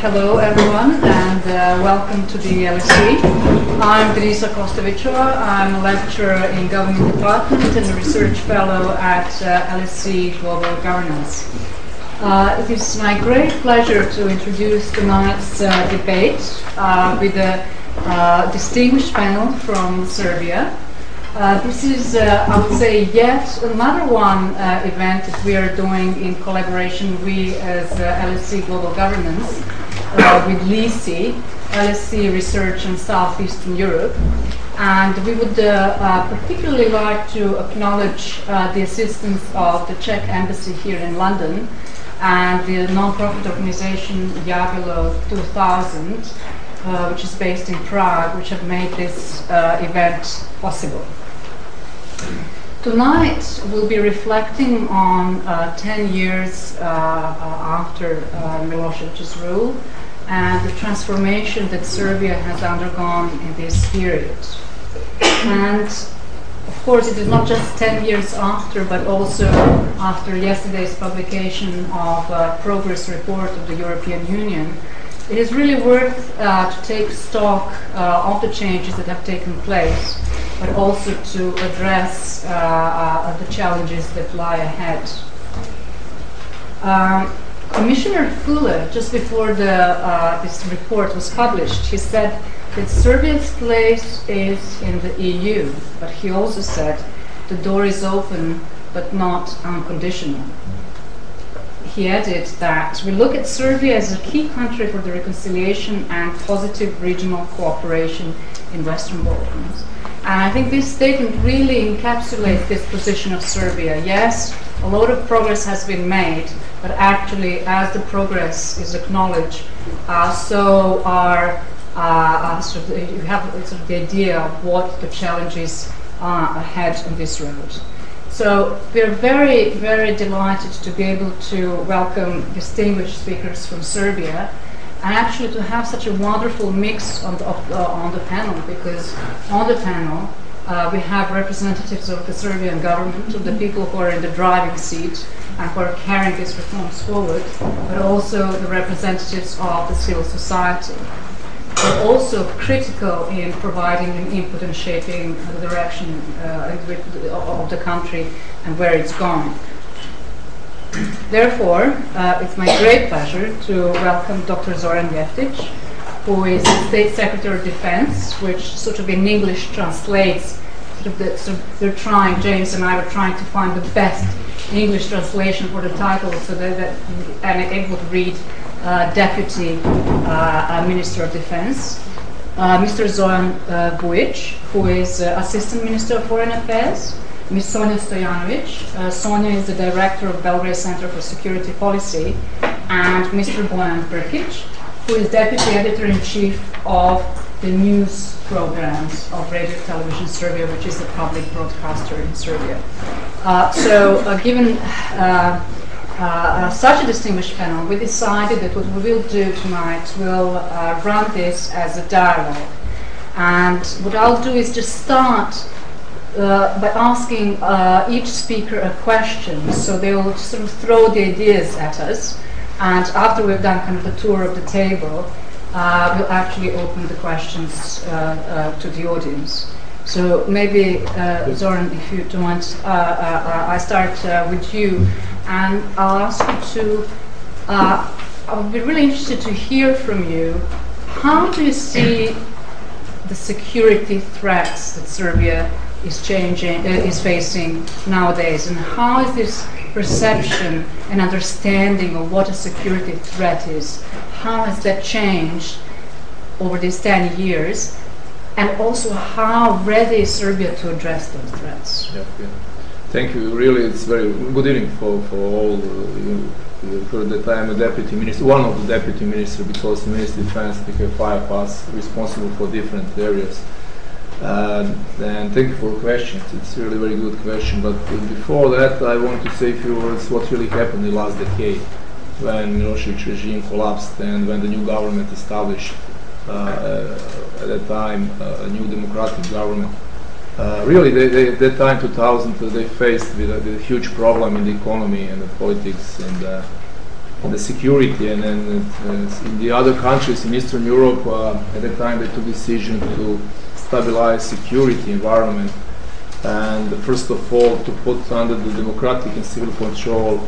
hello everyone and uh, welcome to the LSE. I'm Denisa Kostovicova. I'm a lecturer in Government Department and a research fellow at uh, LSE Global Governance. Uh, it is my great pleasure to introduce tonight's uh, debate uh, with a uh, distinguished panel from Serbia. Uh, this is, uh, I would say, yet another one uh, event that we are doing in collaboration, we as LSE Global Governance, uh, with LISI, LSE Research in Southeastern Europe. And we would uh, particularly like to acknowledge the assistance of the Czech Embassy here in London and the non-profit organization Javilo 2000, which is based in Prague, which have made this event possible. Tonight we'll be reflecting on uh, 10 years uh, uh after uh, Milosevic's rule and the transformation that Serbia has undergone in this period. And of course, it is not just 10 years after, but also after yesterday's publication of a progress report of the European Union. It is really worth uh, to take stock uh, of the changes that have taken place but also to address uh, uh, the challenges that lie ahead. Um, Commissioner Füle, just before the, uh, this report was published, he said that Serbia's place is in the EU, but he also said the door is open but not unconditional. He added that we look at Serbia as a key country for the reconciliation and positive regional cooperation in Western Balkans. And I think this statement really encapsulates this position of Serbia. Yes, a lot of progress has been made, but actually, as the progress is acknowledged, uh, so are uh, uh, sort of, you have sort of the idea of what the challenges are ahead on this road. So we're very, very delighted to be able to welcome distinguished speakers from Serbia and actually to have such a wonderful mix on the, uh, on the panel because on the panel uh, we have representatives of the Serbian government, of the people who are in the driving seat and who are carrying these reforms forward, but also the representatives of the civil society. They're also critical in providing an input and shaping the direction uh, of the country and where it's going. Therefore, uh, it's my great pleasure to welcome Dr. Zoran Jeftic, who is State Secretary of Defense, which sort of in English translates, sort of the, so they're trying, James and I were trying to find the best English translation for the title so that, that and it would read uh, Deputy uh, Minister of Defense. Uh, Mr. Zoran uh, Vujic, who is uh, Assistant Minister of Foreign Affairs. Ms. Sonja Stojanovic. Uh, Sonja is the director of Belgrade Center for Security Policy, and Mr. Bojan Brkic, who is deputy editor in chief of the news programs of Radio Television Serbia, which is a public broadcaster in Serbia. Uh, so, uh, given uh, uh, such a distinguished panel, we decided that what we will do tonight, we'll uh, run this as a dialogue. And what I'll do is just start uh, by asking uh, each speaker a question. So they will sort of throw the ideas at us, and after we've done kind of a tour of the table, uh, we'll actually open the questions uh, uh, to the audience. So maybe uh, Zoran, if you don't mind, I start with you, and I'll ask you to. I would be really interested to hear from you. How do you see the security threats that Serbia is changing, uh, is facing nowadays, and how is this perception and understanding of what a security threat is, how has that changed over these 10 years, and also how ready is Serbia to address those threats? Yeah, yeah. Thank you. Really, it's very good evening for, for all. Uh, you, heard that I am a deputy minister, one of the deputy ministers, because the Ministry of Defense, we have five of responsible for different areas. Uh, and thank you for questions. It's really very good question. But before that, I want to say a few words what really happened in the last decade when Milosevic regime collapsed and when the new government established uh, at that time uh, a new democratic government. Uh, really, they, they, at that time, 2000, they faced with a, with a, huge problem in the economy and the politics and uh, the security. And uh, in the other countries in Eastern Europe, uh, at that time they took decision to stabilize security environment and first of all to put under the democratic and civil control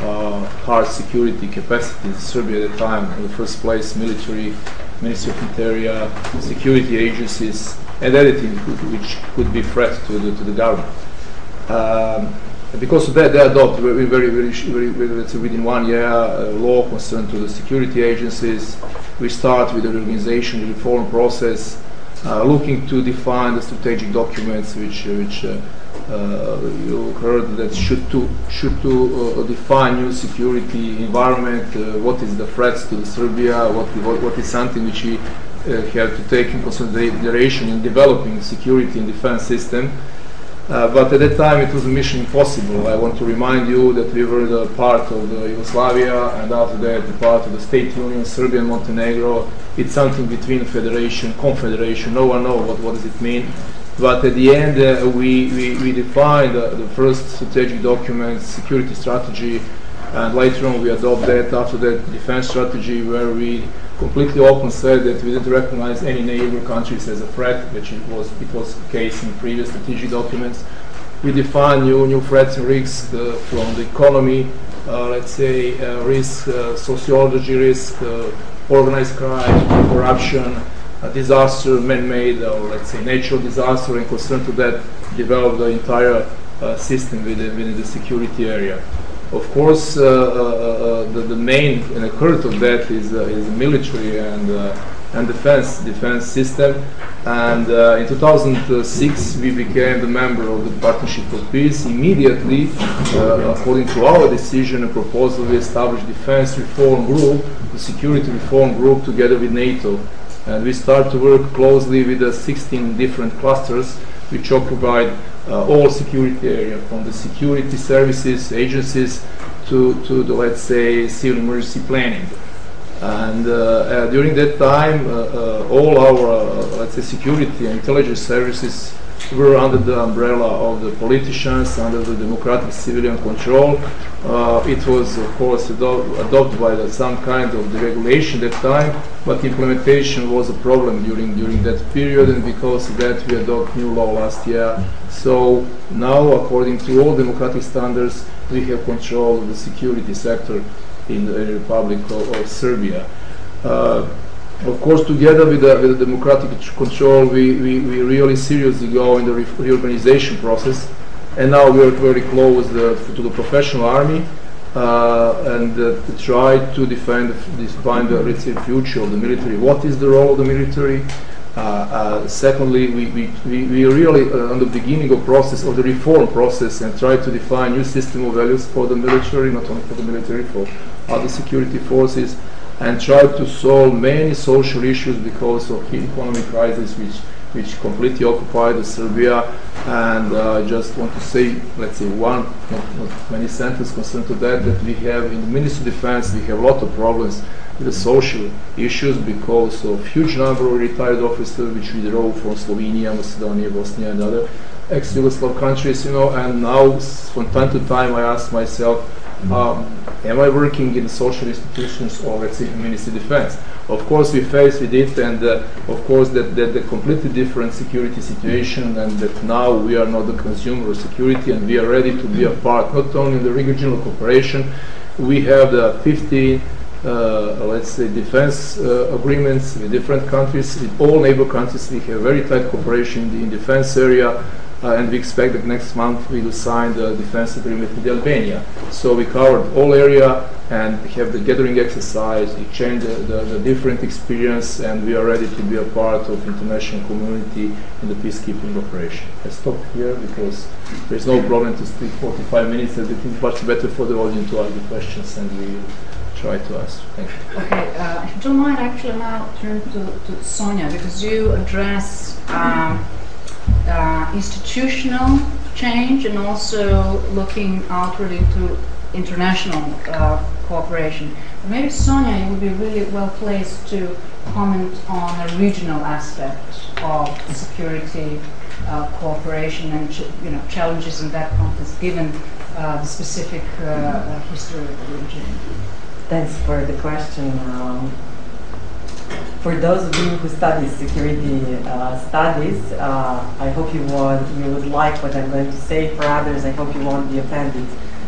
uh, hard security capacity in Serbia at the time. In the first place, military, Ministry of Interior, security agencies, and anything which could be threat to the, to the government. Um, because of that, they adopt very, very, very, very, very within one year a law concerned to the security agencies. We start with the reorganization reform process uh, Uh, looking to define the strategic documents which uh, which uh, uh, you heard that should to should to uh, define new security environment. what is the threats to Serbia? What, what what is something which we have to take in consideration in developing security and defense system. Uh, but at that time it was a mission impossible. I want to remind you that we were the part of the Yugoslavia and after that the part of the state union, Serbia and Montenegro. It's something between federation, confederation, no one knows what, what does it mean. But at the end uh, we, we, we, defined uh, the first strategic document, security strategy, and later on we adopt that after that defense strategy where we completely open said that we didn't recognize any neighbor countries as a threat, which it was it was the case in previous strategic documents. We define new new threats and risks uh, from the economy, uh, let's say uh, risk, uh, sociology risk, uh, organized crime, corruption, disaster, man-made or let's say natural disaster, and concern to that develop the entire system within, within the security area. Of course, uh, uh, uh, the, the, main and the core of that is is military and and defense defense system. And uh, in 2006, we became the member of the Partnership for Peace. Immediately, uh, according to our decision and proposal, we established Defense Reform Group, the Security Reform Group, together with NATO. And we start to work closely with the 16 different clusters which occupied uh, all security area, from the security services agencies to, to the, let's say, civil emergency planning. And uh, uh, during that time, all our, let's say, security and intelligence services were under the umbrella of the politicians, under the democratic civilian control. Uh, it was, of course, ado- adopted by the, some kind of the regulation at that time, but implementation was a problem during during that period, and because of that, we adopted new law last year. So now, according to all democratic standards, we have control of the security sector in the Republic of, of Serbia. Uh, of course, together with the, with the democratic control, we, we, we, really seriously go in the re reorganization process. And now we are very close uh, to the professional army uh, and uh, try to defend, define the future of the military. What is the role of the military? Uh, uh, secondly, we, we, we, really uh, on the beginning of process of the reform process and try to define new system of values for the military, not only for the military, for other security forces and tried to solve many social issues because of economic crisis which which completely occupied Serbia. And uh, I just want to say, let's say one, not, not many sentences concerned to that, that we have in the Ministry of Defense, we have a lot of problems with the social issues because of huge number of retired officers which we withdrew from Slovenia, Macedonia, Bosnia and other ex-Yugoslav countries, you know, and now from time to time I ask myself, um, am I working in social institutions or let's say Ministry of Defense? Of course, we face with it, and uh, of course that that the completely different security situation, and that now we are not the consumer of security, and we are ready to be a part not only in the regional cooperation. We have the 50 uh, let's say, defense uh, agreements with different countries. With all neighbor countries, we have very tight cooperation in the in defense area. Uh, and we expect that next month we will sign the defense agreement with Albania. So we covered all area and have the gathering exercise, exchange the, the, the, different experience, and we are ready to be a part of international community in the peacekeeping operation. I stop here because there's no problem to speak 45 minutes, and I think much better for the audience to ask the questions, and we try to ask. Thank you. Okay, uh, if you mind, actually now turn to, to Sonja because you address. Um, institutional change and also looking outward into international uh, cooperation. Maybe Sonja, you would be really well placed to comment on a regional aspect of security uh, cooperation and you know challenges in that context, given uh, the specific uh, uh, history of the region. Thanks for the question. Um, for those of you who study security uh, studies, uh, I hope you would, you would like what I'm going to say. For others, I hope you won't be offended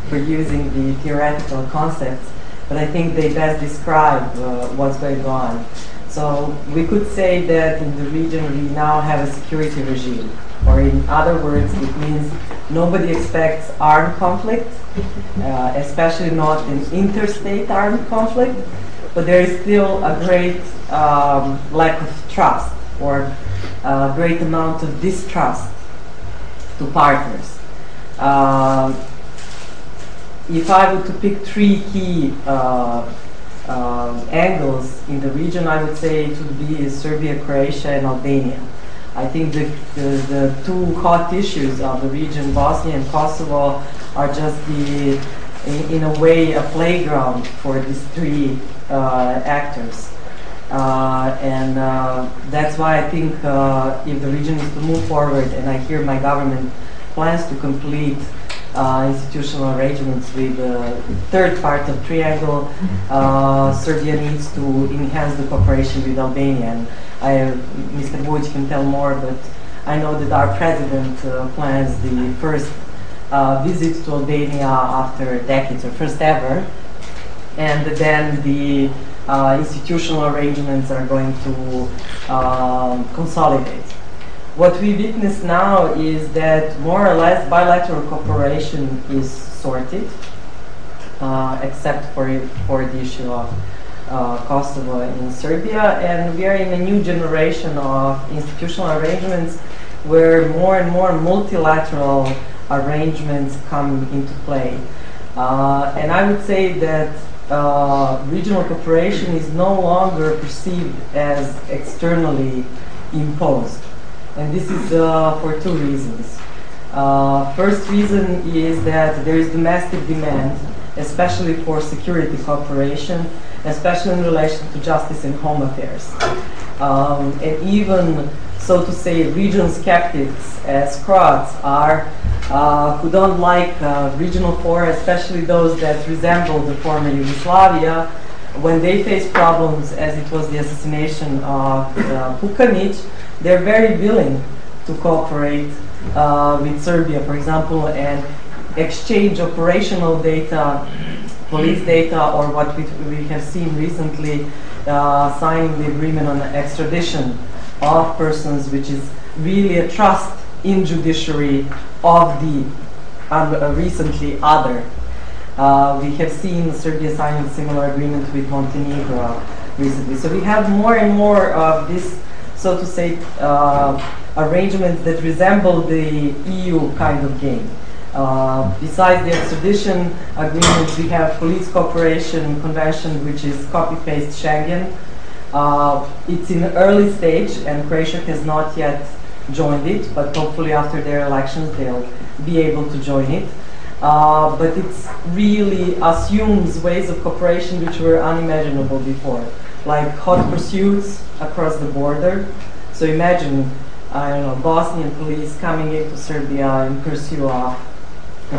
for using the theoretical concepts, but I think they best describe uh, what's going on. So we could say that in the region we now have a security regime, or in other words, it means nobody expects armed conflict, uh, especially not an interstate armed conflict, but there is still a great um, lack of trust or a great amount of distrust to partners. Uh, if I were to pick three key uh, uh, angles in the region, I would say it would be Serbia, Croatia, and Albania. I think the, the, the, two hot issues of the region, Bosnia and Kosovo, are just the, in, in a way, a playground for these three actors. Uh, and uh, that's why I think uh, if the region is to move forward, and I hear my government plans to complete uh, institutional arrangements with the third part of Triangle, uh, Serbia needs to enhance the cooperation with Albania. And I, Mr. Vujic can tell more, but I know that our president uh, plans the first uh, visit to Albania after decades, or first ever. And then the uh, institutional arrangements are going to um, consolidate. What we witness now is that more or less bilateral cooperation is sorted, uh, except for, for the issue of uh, Kosovo in Serbia, and we are in a new generation of institutional arrangements where more and more multilateral arrangements come into play. Uh, and I would say that uh, regional cooperation is no longer perceived as externally imposed. And this is uh, for two reasons. Uh, first reason is that there is domestic demand, especially for security cooperation, especially in relation to justice and home affairs. Um, and even, so to say, region skeptics, as Croats are, uh, who don't like uh, regional fora, especially those that resemble the former Yugoslavia, when they face problems, as it was the assassination of uh, Pukanic, they're very willing to cooperate uh, with Serbia, for example, and exchange operational data, police data, or what we, we have seen recently, uh, signing the agreement on extradition of persons, which is really a trust in judiciary of the uh, recently other. Uh, we have seen Serbia signing a similar agreement with Montenegro recently. So we have more and more of this, so to say, uh, arrangements that resemble the EU kind of game. Uh, besides the extradition agreement, we have police cooperation convention, which is copy-paste Schengen. Uh, it's in early stage, and Croatia has not yet joined it, but hopefully after their elections they'll be able to join it. Uh, but it really assumes ways of cooperation which were unimaginable before, like hot pursuits across the border. So imagine, I don't know, Bosnian police coming into Serbia in pursuit of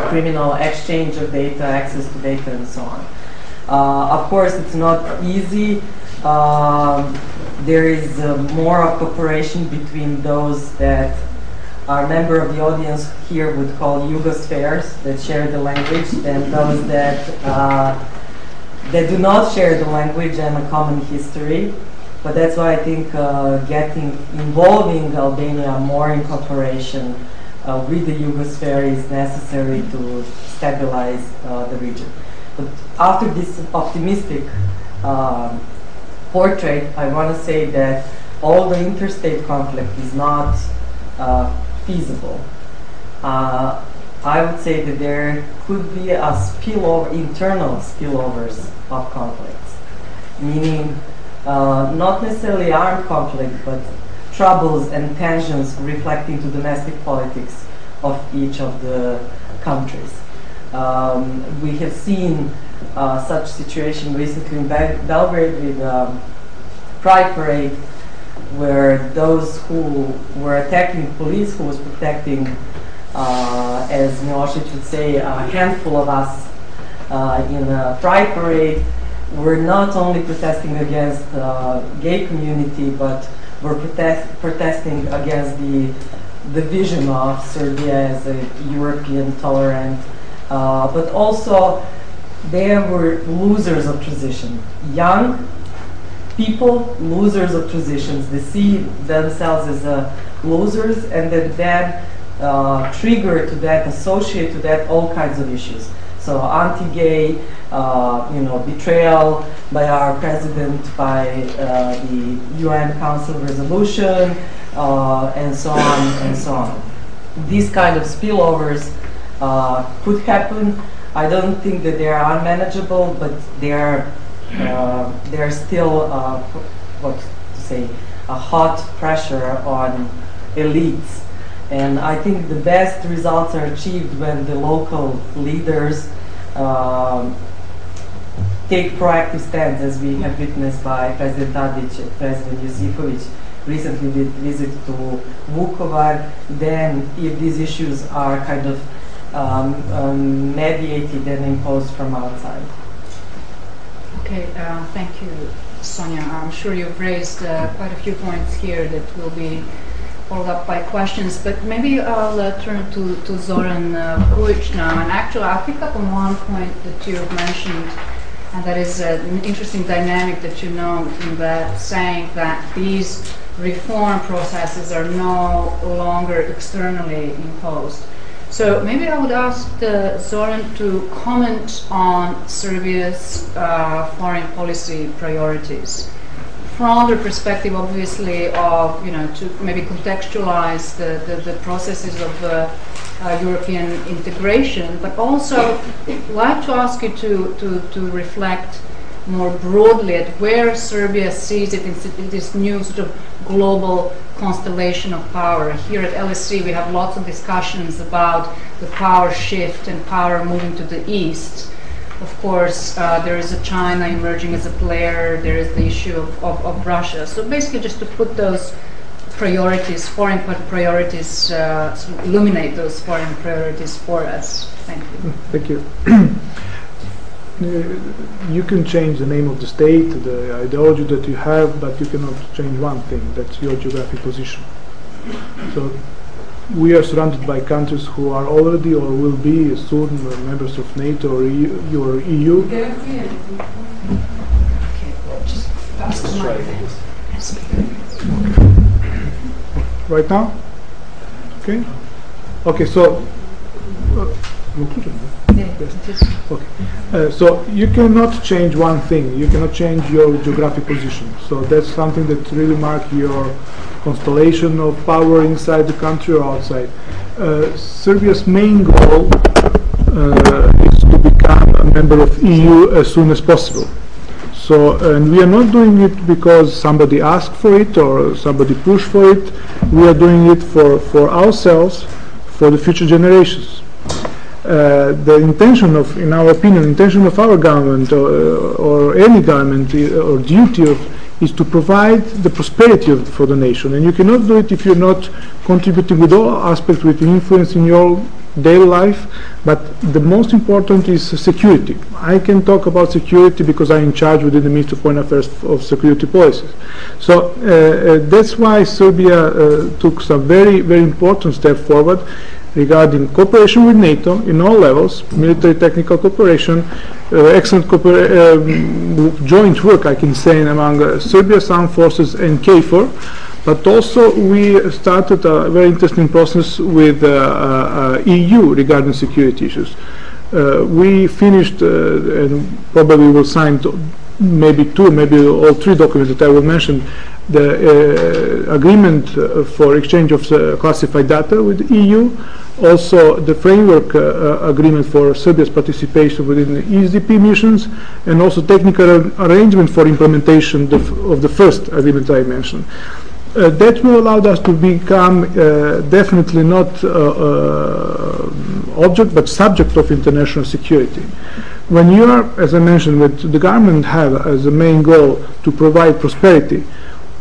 criminal exchange of data, access to data, and so on. Uh, of course, it's not easy. Um, there is uh, more of cooperation between those that our member of the audience here would call Yugospheres that share the language than those that uh, that do not share the language and a common history. But that's why I think uh, getting involving Albania more in cooperation uh, with the Yugosphere is necessary to stabilize uh, the region. But after this optimistic um, portrait, I want to say that all the interstate conflict is not uh, feasible. Uh, I would say that there could be a spillover, internal spillovers of conflicts, meaning uh, not necessarily armed conflict, but troubles and tensions reflecting to domestic politics of each of the countries. Um, we have seen uh, such situation recently in Bel- Belgrade with um, Pride Parade, where those who were attacking police, who was protecting, uh, as Milosevic would say, a handful of us uh, in a Pride Parade, were not only protesting against the gay community, but were protest, protesting against the the vision of Serbia as a European tolerant, uh, but also they were losers of transition. Young people, losers of transitions. They see themselves as uh, losers, and then that uh, trigger to that, associate to that all kinds of issues. So anti-gay, uh, you know, betrayal by our president, by uh, the UN Council resolution, uh, and so on and so on. These kind of spillovers uh, could happen. I don't think that they are unmanageable, but they are uh, they are still uh, what to say a hot pressure on elites. And I think the best results are achieved when the local leaders um, take proactive stands, as we have witnessed by President Tadic and President Josipovic recently did visit to Vukovar. Then, if these issues are kind of um, um, mediated and imposed from outside. Okay, uh, thank you, Sonja. I'm sure you've raised uh, quite a few points here that will be followed up by questions, but maybe I'll uh, turn to, to Zoran uh, now. And actually, I'll pick up on one point that you've mentioned, and that is an interesting dynamic that you know in that saying that these reform processes are no longer externally imposed. So maybe I would ask Zoran to comment on Serbia's uh, foreign policy priorities. From the perspective, obviously, of you know to maybe contextualize the, the, the processes of uh, uh, European integration, but also like to ask you to, to, to reflect more broadly at where Serbia sees it in this new sort of global constellation of power. Here at LSE, we have lots of discussions about the power shift and power moving to the east. Of course, uh, there is a China emerging as a player, there is the issue of, of, of Russia. So basically, just to put those priorities, foreign priorities, uh, illuminate those foreign priorities for us. Thank you. Thank you. you can change the name of the state, the ideology that you have, but you cannot change one thing, that's your geographic position. So we are surrounded by countries who are already or will be soon members of NATO or EU. Or EU. Right now? Okay. Okay, so. Uh. Okay. Uh, so you cannot change one thing. You cannot change your geographic position. So that's something that really marks your constellation of power inside the country or outside. Uh, Serbia's main goal uh, is to become a member of EU as soon as possible. So, and we are not doing it because somebody asked for it or somebody pushed for it. We are doing it for, for ourselves, for the future generations. Uh, the intention of, in our opinion, intention of our government or, or any government uh, or duty is to provide the prosperity for the nation. And you cannot do it if you're not contributing with all aspects, with influence in your daily life. But the most important is security. I can talk about security because I'm in charge within the Ministry of Foreign Affairs of security policies. So uh, uh, that's why Serbia uh, took some very, very important step forward regarding cooperation with NATO in all levels, military technical cooperation, uh, excellent um, joint work, I can say, among uh, Serbia's armed forces and KFOR, but also we started a very interesting process with uh, uh, uh EU regarding security issues. Uh, we finished and probably will sign maybe two, maybe all three documents that I will mention the uh, agreement uh, for exchange of uh, classified data with the EU, also the framework agreement for Serbia's participation within the ESDP missions, and also technical arrangement for implementation of the first agreement I mentioned. Uh, that will allow us to become uh, definitely not uh, object but subject of international security. When you are, as I mentioned, the government have as a main goal to provide prosperity,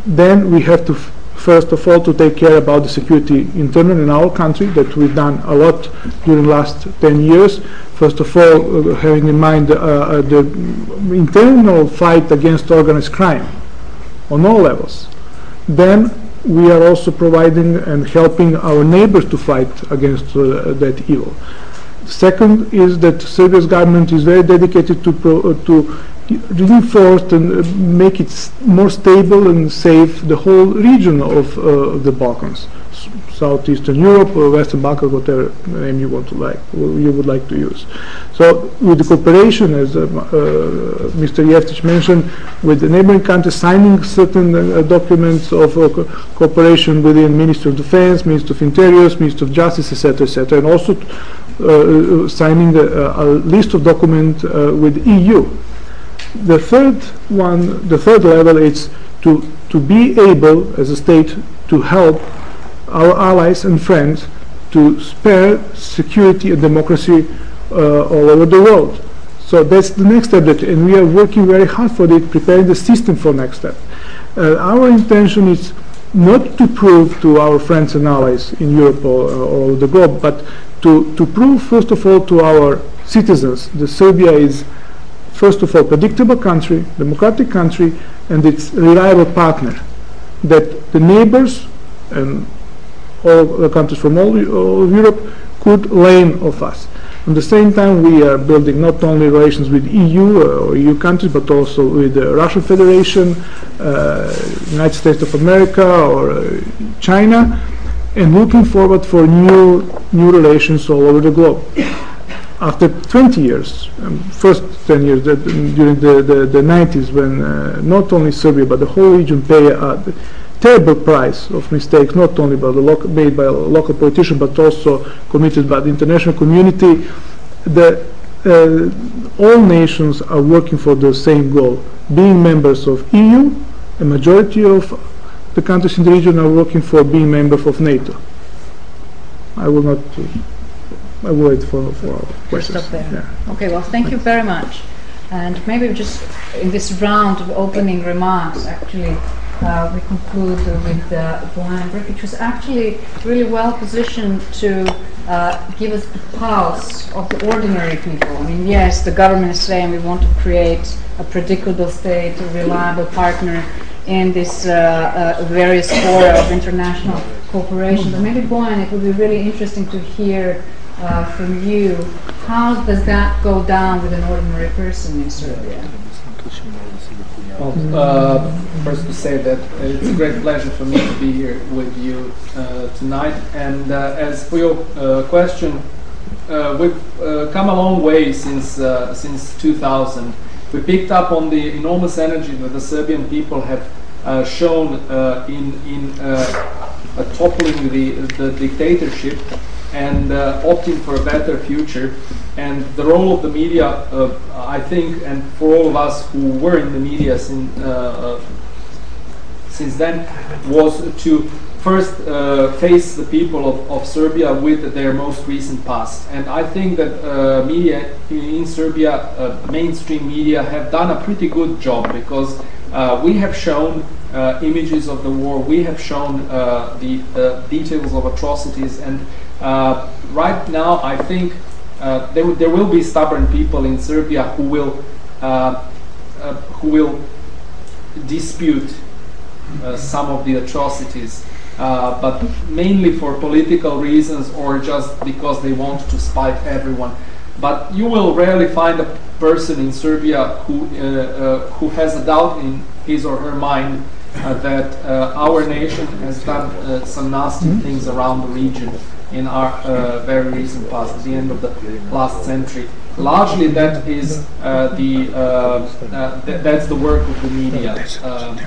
then we have to first of all, to take care about the security internal in our country, that we've done a lot during the last 10 years. First of all, uh, having in mind uh, uh, the internal fight against organized crime on all levels. Then we are also providing and helping our neighbors to fight against uh, that evil. Second is that Serbia's government is very dedicated to uh, pro, uh, reinforce and uh, make it more stable and safe the whole region of uh, the Balkans, southeastern Europe or Western Balkans, whatever name you want to like, you would like to use. So with the cooperation, as uh, Mr. Jeftic mentioned, with the neighboring countries signing certain documents of co- cooperation within Ministry of Defense, Ministry of Interior, Ministry of Justice, etc., etc., and also signing a, list of documents with EU. The third one, the third level is to, to be able, as a state, to help our allies and friends to spare security and democracy uh, all over the world. So that's the next step, that, and we are working very hard for it, preparing the system for next step. Uh, our intention is not to prove to our friends and allies in Europe or, or the globe, but to, to prove, first of all, to our citizens that Serbia is first of all, predictable country, democratic country, and its reliable partner. That the neighbors and all the countries from all, all of Europe could learn of us. At the same time, we are building not only relations with EU uh, or EU countries, but also with the Russian Federation, uh, United States of America, or uh, China, and looking forward for new new relations all over the globe after 20 years, um, first 10 years that, um, during the, the, the 90s, when uh, not only Serbia but the whole region pay a terrible price of mistakes, not only by the local, made by local politicians but also committed by the international community, the, uh, all nations are working for the same goal, being members of EU. A majority of the countries in the region are working for being members of NATO. I will not. Uh, Will wait for, for questions. Stop there. Yeah. Okay, well, thank you very much. And maybe just in this round of opening remarks, actually, uh, we conclude with uh, Bojan Brkic, who's actually really well positioned to uh, give us the pulse of the ordinary people. I mean, yes, the government is saying we want to create a predictable state, a reliable partner in this uh, uh, various fora of international cooperation. But maybe, Bojan, it would be really interesting to hear from you, how does that go down with an ordinary person in Serbia? Well, uh, first to say that it's a great pleasure for me to be here with you uh, tonight. And uh, as for your uh, question, uh, we've uh, come a long way since uh, since 2000. We picked up on the enormous energy that the Serbian people have uh, shown uh, in in uh, uh, toppling the the dictatorship and uh, opting for a better future. And the role of the media, uh, I think, and for all of us who were in the media since, uh, uh, since then, was to first uh, face the people of, of Serbia with their most recent past. And I think that uh, media in, Serbia, mainstream media, have done a pretty good job because we have shown images of the war, we have shown the details of atrocities, and right now I think uh, there, there will be stubborn people in Serbia who will uh, uh, who will dispute uh, some of the atrocities, uh, but mainly for political reasons or just because they want to spite everyone. But you will rarely find a person in Serbia who uh, uh, who has a doubt in his or her mind uh, that uh, our nation has done uh, some nasty things around the region in our uh, very recent past, the end of the last century. Largely, that is uh, the uh, uh, th- that's the work of the media. Um,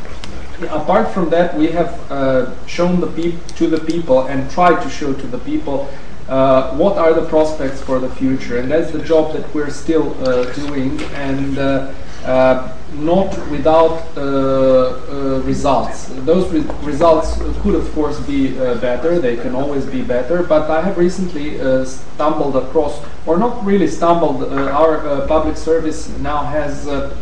apart from that, we have uh, shown the peop- to the people and tried to show to the people uh, what are the prospects for the future, and that's the job that we're still uh, doing, and uh, uh, not without uh, uh, results. Those re- results could, of course, be uh, better. They can always be better. But I have recently uh, stumbled across, or not really stumbled. Uh, our uh, public service now has. Uh,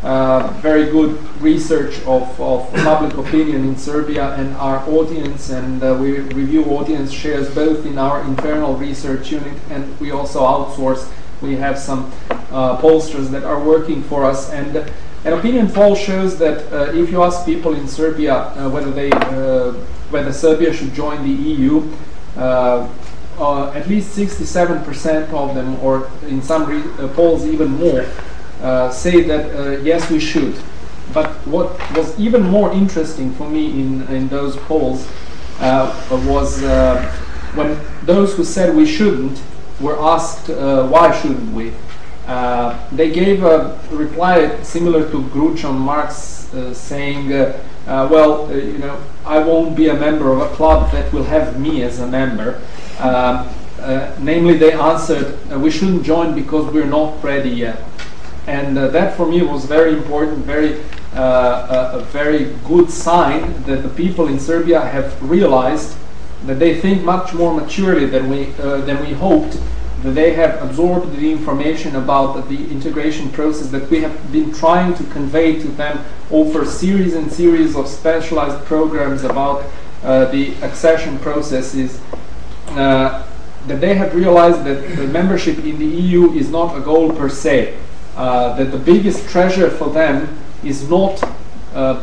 uh, very good research of, of public opinion in Serbia and our audience, and uh, we review audience shares both in our internal research unit and we also outsource. We have some uh, pollsters that are working for us, and an opinion poll shows that uh, if you ask people in Serbia uh, whether they uh, whether Serbia should join the EU, at least 67% of them, or in some polls even more, uh, say that uh, yes, we should. But what was even more interesting for me in, in those polls uh, was when those who said we shouldn't were asked why shouldn't we. they gave a reply similar to Groucho Marx saying, well, you know, I won't be a member of a club that will have me as a member. Uh, uh, namely, they answered, uh, we shouldn't join because we're not ready yet and uh, that for me was very important, very uh, a, a, very good sign that the people in Serbia have realized that they think much more maturely than we uh, than we hoped. That they have absorbed the information about the integration process that we have been trying to convey to them over series and series of specialized programs about uh, the accession processes. Uh, that they have realized that the membership in the EU is not a goal per se uh, that the biggest treasure for them is not, uh,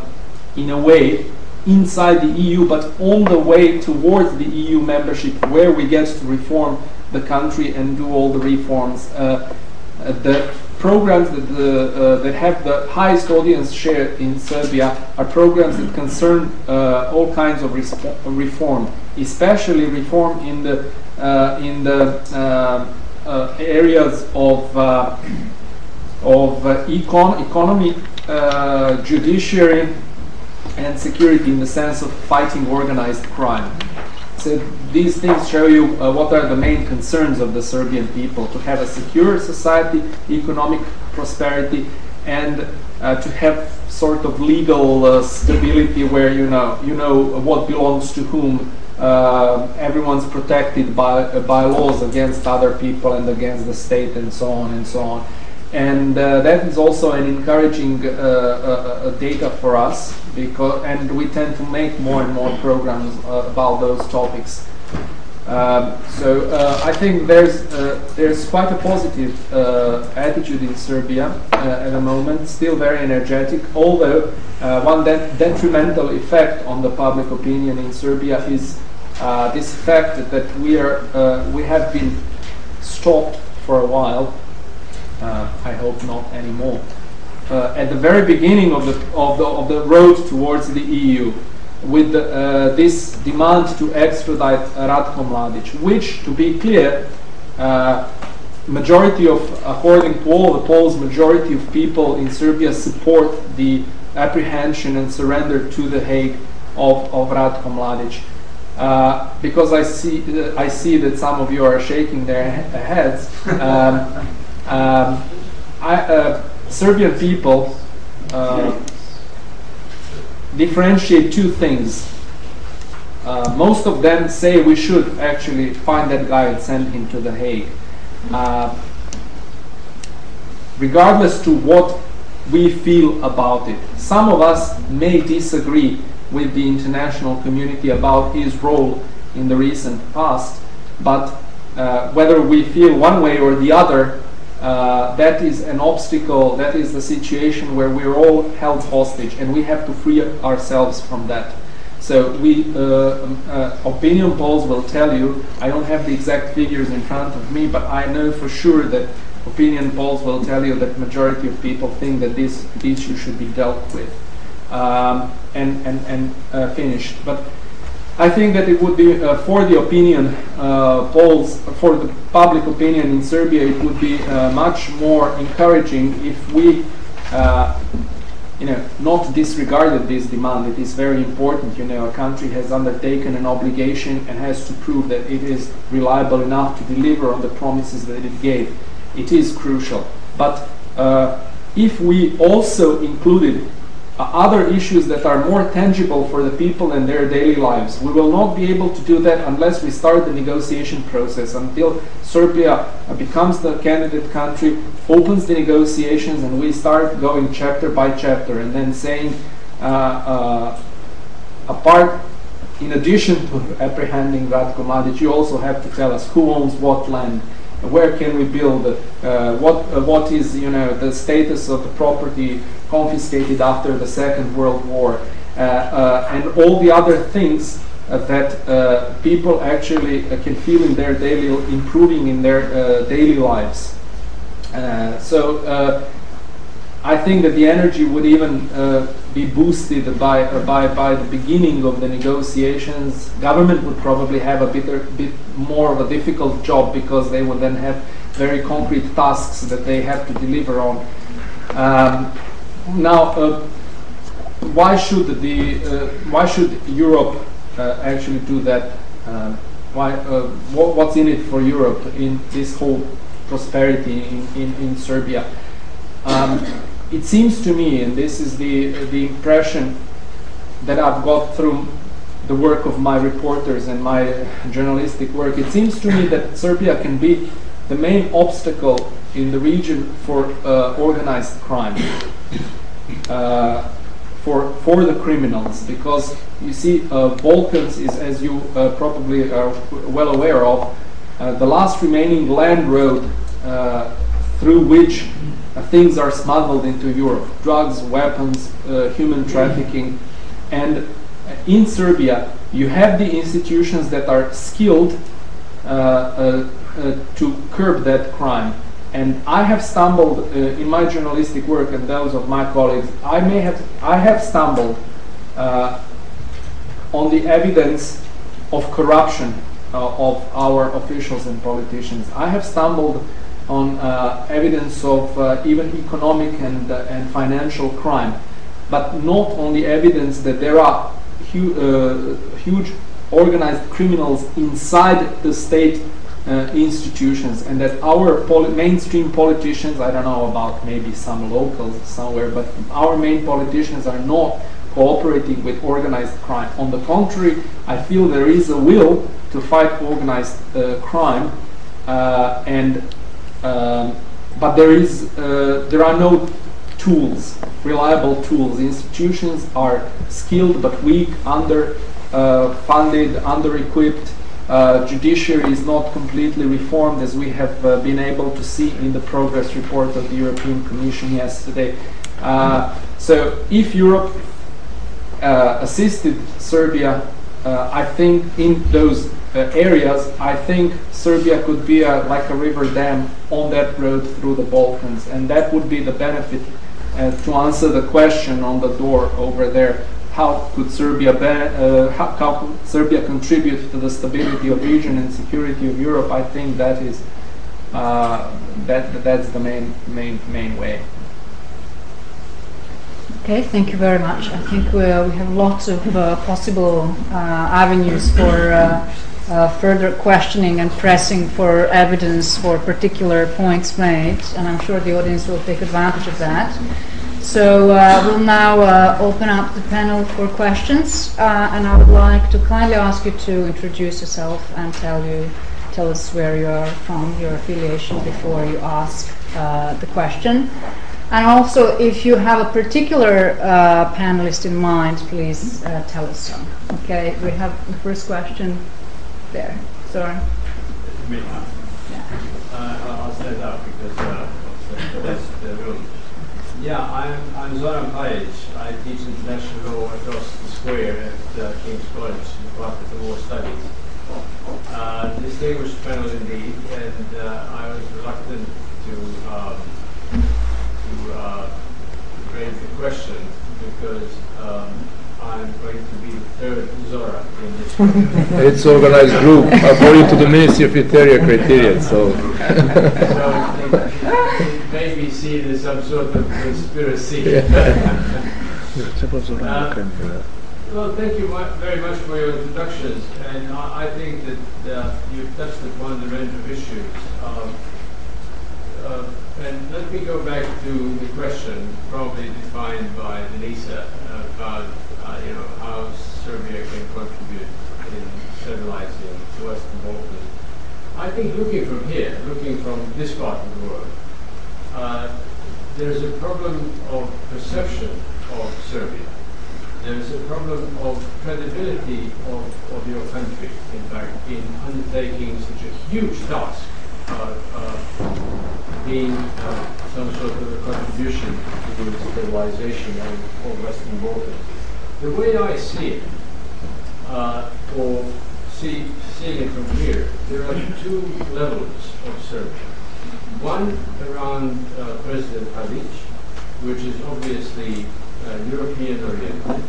in a way, inside the EU, but on the way towards the EU membership, where we get to reform the country and do all the reforms. Uh, uh the programs that, the, uh, that have the highest audience share in Serbia are programs that concern all kinds of reform, especially reform in the in the areas of of uh, econ economy, uh, judiciary, and security in the sense of fighting organized crime. So these things show you uh, what are the main concerns of the Serbian people: to have a secure society, economic prosperity, and uh, to have sort of legal uh, stability where you know you know what belongs to whom. Uh, everyone's protected by by laws against other people and against the state and so on and so on and uh, that is also an encouraging uh, uh, uh, data for us because and we tend to make more and more programs uh, about those topics. Um, so uh, I think there's there's quite a positive attitude in Serbia at the moment. Still very energetic although one de- detrimental effect on the public opinion in Serbia is this fact that we are we have been stopped for a while I hope not anymore. Uh, at the very beginning of the, of the, of the road towards the EU, with uh, this demand to extradite Ratko Mladic, which, to be clear, uh, majority of, according to all the polls, majority of people in Serbia support the apprehension and surrender to the Hague of, of Ratko Mladic. Uh, because I see, uh, I see that some of you are shaking their he- heads. Um, um, I, uh, Serbian people uh, differentiate two things. Uh, most of them say we should actually find that guy and send him to The Hague. Uh, regardless to what we feel about it. Some of us may disagree with the international community about his role in the recent past, but uh, whether we feel one way or the other, that is an obstacle, that is the situation where we're all held hostage and we have to free ourselves from that. So we, uh, uh, opinion polls will tell you, I don't have the exact figures in front of me, but I know for sure that opinion polls will tell you that majority of people think that this issue should be dealt with um, and, and, and uh, finished. But I think that it would be uh, for the opinion uh, polls, for the public opinion in Serbia, it would be uh, much more encouraging if we, uh, you know, not disregarded this demand. It is very important. You know, a country has undertaken an obligation and has to prove that it is reliable enough to deliver on the promises that it gave. It is crucial. But uh, if we also included other issues that are more tangible for the people and their daily lives. We will not be able to do that unless we start the negotiation process, until Serbia becomes the candidate country, opens the negotiations, and we start going chapter by chapter and then saying, uh, uh, apart, in addition to apprehending Ratko Mladic, you also have to tell us who owns what land where can we build, uh, what, uh, what is you know, the status of the property confiscated after the Second World War, uh, uh and all the other things that uh, people actually can feel in their daily, improving in their daily lives. so I think that the energy would even be boosted by, uh, by, by the beginning of the negotiations. Government would probably have a bit, a bit more of a difficult job because they would then have very concrete tasks that they have to deliver on. Um, now, uh, why should the uh, why should Europe uh, actually do that? Um, what's in it for Europe in this whole prosperity in, Serbia? Um, it seems to me, and this is the, the impression that I've got through the work of my reporters and my journalistic work, it seems to me that Serbia can be the main obstacle in the region for organized crime, uh, for, for the criminals, because you see, uh, Balkans is, as you uh, probably are well aware of, uh, the last remaining land road uh, through which uh, things are smuggled into Europe drugs, weapons, human trafficking. And in Serbia, you have the institutions that are skilled to curb that crime. And I have stumbled in my journalistic work and those of my colleagues, I may have, I have stumbled on the evidence of corruption uh, of our officials and politicians. I have stumbled on uh, evidence of uh, even economic and, uh, and financial crime, but not on the evidence that there are hu huge organized criminals inside the state uh, institutions and that our poli mainstream politicians, I don't know about maybe some locals somewhere, but our main politicians are not cooperating with organized crime. On the contrary, I feel there is a will to fight organized uh, crime uh, and um, but there is uh, there are no tools, reliable tools. Institutions are skilled but weak, under uh, funded, under equipped. Uh, judiciary is not completely reformed, as we have uh, been able to see in the progress report of the European Commission yesterday. Uh, so, if Europe uh, assisted Serbia, I think in those areas, I think Serbia could be a, like a river dam on that road through the Balkans, and that would be the benefit uh, to answer the question on the door over there. How could Serbia uh, how, how could Serbia contribute to the stability of region and security of Europe? I think that is uh, that that's the main main main way. Okay, thank you very much. I think we, uh, we have lots of uh, possible uh, avenues for uh, further questioning and pressing for evidence for particular points made, and I'm sure the audience will take advantage of that. So uh, we'll now uh, open up the panel for questions, uh, and I would like to kindly ask you to introduce yourself and tell you, tell us where you are from, your affiliation before you ask uh, the question. And also, if you have a particular uh, panelist in mind, please tell us so. Okay, we have the first question there. Sorry. Me. Yeah. Uh, I'll stand up because uh, that's the. Yeah, I'm, I'm Zoran Pajic. I teach international law across the square at uh, King's College, Department of War Studies. Uh, distinguished panel indeed, and uh, I was reluctant to um, to uh, raise the question because um, I'm going to be the third Zora in this It's organized group according to the Ministry of Interior criteria, so. so it, may be as some sort of conspiracy. uh, well, thank you very much for your introductions, and I, I think that uh, you've touched upon the range of issues. Um, And let me go back to the question, probably defined by Denisa, about uh, you know how Serbia can contribute in stabilizing the Western Balkans. I think looking from here, looking from this part of the world, uh, there's a problem of perception of Serbia. There's a problem of credibility of, your country, in fact, in undertaking such a huge task uh, uh, being uh, some sort of a contribution to the stabilization of, of Western Balkans. The way I see it, uh, or see, seeing it from here, there are two levels of Serbia. One around uh, President Tadic, which is obviously uh, European oriented,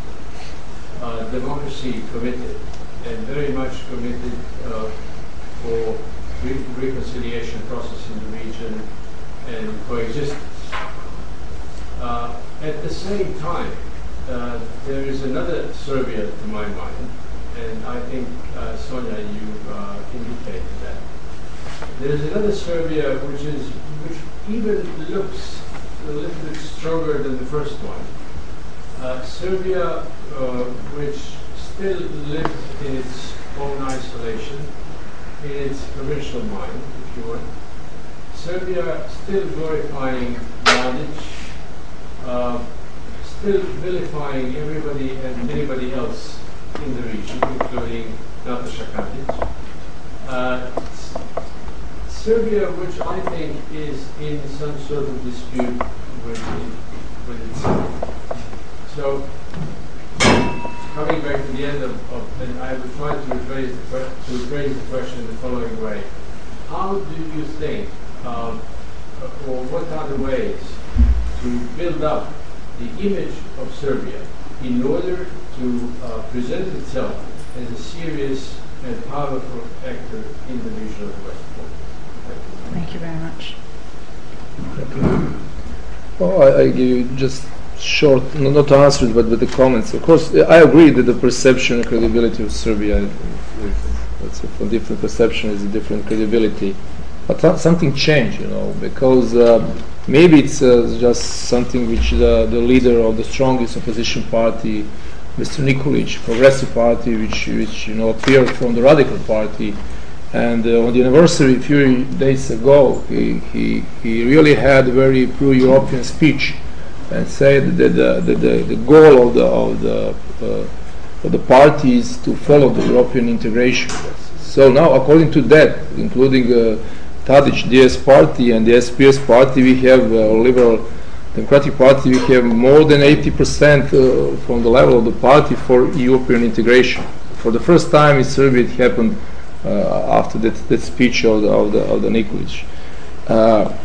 uh, democracy committed, and very much committed uh, for re- reconciliation process in the region and coexistence. Uh, at the same time, uh, there is another Serbia to my mind, and I think uh, Sonja, you indicated that. There is another Serbia which is even looks a little bit stronger than the first one. Serbia, which still lives in its own isolation, in its provincial mind, if you want. Serbia still glorifying Mladic, uh, still vilifying everybody and anybody else in the region, including Nataša Kandic. Uh, Serbia, which I think is in some sort of dispute with, with itself. So, coming back to the end of, of and I will try to rephrase the, to rephrase the question in the following way. How do you think, um, or what are the ways to build up the image of Serbia in order to uh, present itself as a serious and powerful actor in the region of the West Balkans? Thank you very much. Well, I, I give you just short, no, not answers, but with the comments. Of course, I agree that the perception and credibility of Serbia, if- let's say different perception, is a different credibility. But th- something changed, you know, because uh, maybe it's uh, just something which the, the leader of the strongest opposition party, Mr. Nikolic, Progressive Party, which, which you know appeared from the Radical Party, and uh, on the anniversary a few days ago, he, he, he really had a very pro-European speech and said that the, the, the, the goal of the, of, the, uh, of the party is to follow the European integration. So now, according to that, including uh, Tadic DS party and the SPS party, we have uh, Liberal Democratic Party, we have more than 80% uh, from the level of the party for European integration. For the first time in Serbia, it happened uh, after that, that speech of the, of the, of the Nikolic. Uh,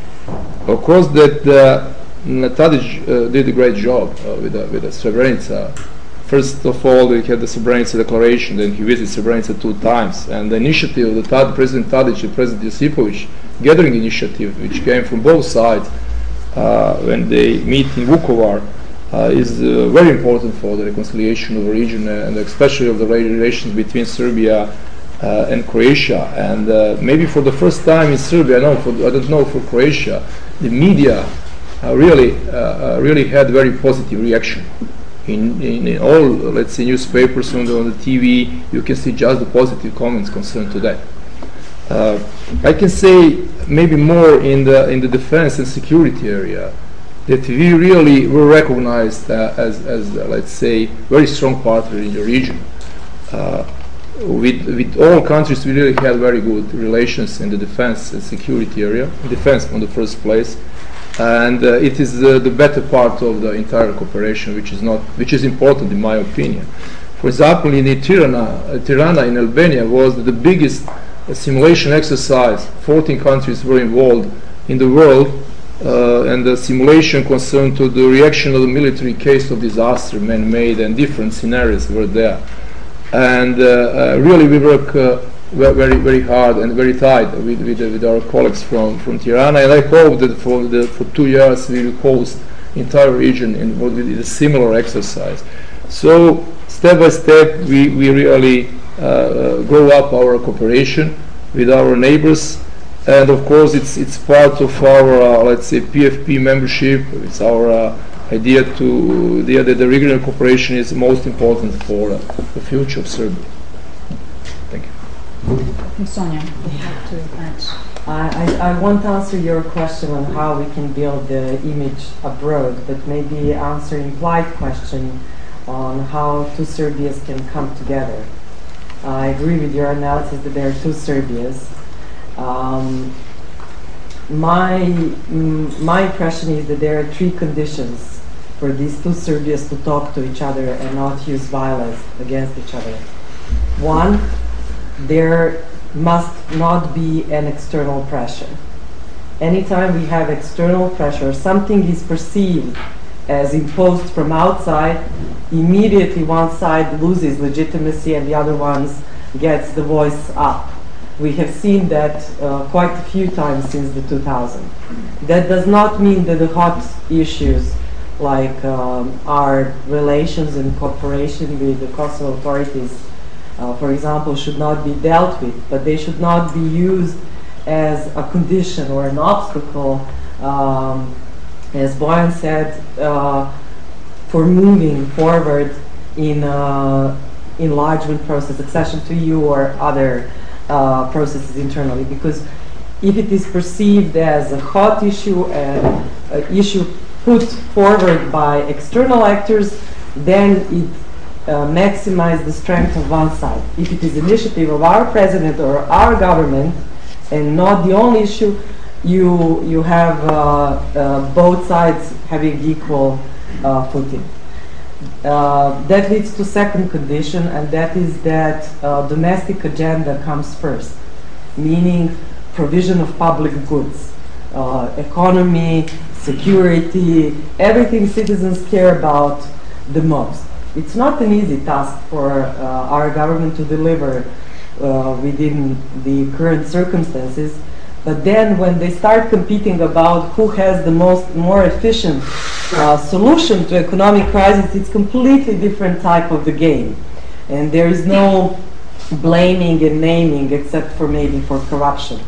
of course, that uh, Tadic uh, did a great job uh, with, the, with the Srebrenica. First of all, we had the Srebrenica Declaration, then he visited Srebrenica two times. And the initiative of the Tad, President Tadic and President Josipovic, gathering initiative, which came from both sides uh, when they meet in Vukovar, uh, is uh, very important for the reconciliation of the region uh, and especially of the relations between Serbia uh, and Croatia. And uh, maybe for the first time in Serbia, I, for, I don't know for Croatia, the media really, really had very positive reaction. In, in, all, let's say, newspapers on the, on the TV, you can see just the positive comments concerned to that. Uh, I can say maybe more in the in the defense and security area that we really were recognized uh, as, as uh, let's say very strong partner in the region. Uh, with with all countries, we really had very good relations in the defense and security area. Defense, in the first place, and uh, it is uh, the better part of the entire cooperation, which is not which is important in my opinion. For example, in Tirana, uh, Tirana in Albania was the biggest simulation exercise. 14 countries were involved in the world, uh, and the simulation concerned to the reaction of the military case of disaster, man-made, and different scenarios were there. And uh, really, we work very, very hard and very tight with, with, with our colleagues from, from Tirana. And I hope that for the for two years we will host entire region in did a similar exercise. So step by step, we, we really uh, uh, grow up our cooperation with our neighbors and of course it's it's part of our uh, let's say PFP membership. It's our uh, idea to the that the regional cooperation is most important for the future of Serbia. Sonja, you to I, I won't answer your question on how we can build the image abroad, but maybe answer implied question on how two Serbias can come together. I agree with your analysis that there are two Serbias. Um, my, mm, my impression is that there are three conditions for these two Serbias to talk to each other and not use violence against each other. One, there must not be an external pressure. Anytime we have external pressure, something is perceived as imposed from outside, immediately one side loses legitimacy and the other one gets the voice up. We have seen that uh, quite a few times since the 2000s. That does not mean that the hot issues like um, our relations and cooperation with the Kosovo authorities, for example, should not be dealt with, but they should not be used as a condition or an obstacle, um, as Boyan said, uh, for moving forward in uh, enlargement process, accession to EU or other uh, processes internally. Because if it is perceived as a hot issue, an issue put forward by external actors, then it uh, maximizes the strength of one side. If it is initiative of our president or our government and not the only issue, you you have uh, uh, both sides having equal uh, footing. Uh, that leads to second condition, and that is that uh, domestic agenda comes first, meaning provision of public goods, economy, security, everything citizens care about the most. It's not an easy task for uh, our government to deliver uh, within the current circumstances. But then, when they start competing about who has the most more efficient uh, solution to economic crisis, it's completely different type of the game, and there is no blaming and naming except for maybe for corruption,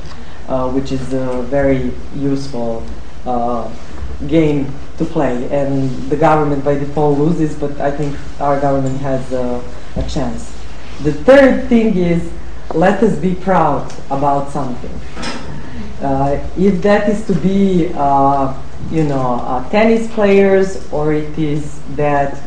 uh, which is a very useful uh, game to play, and the government by default loses, but I think our government has a chance. The third thing is let us be proud about something. Uh, if that is to be, uh, you know, uh, tennis players, or it is that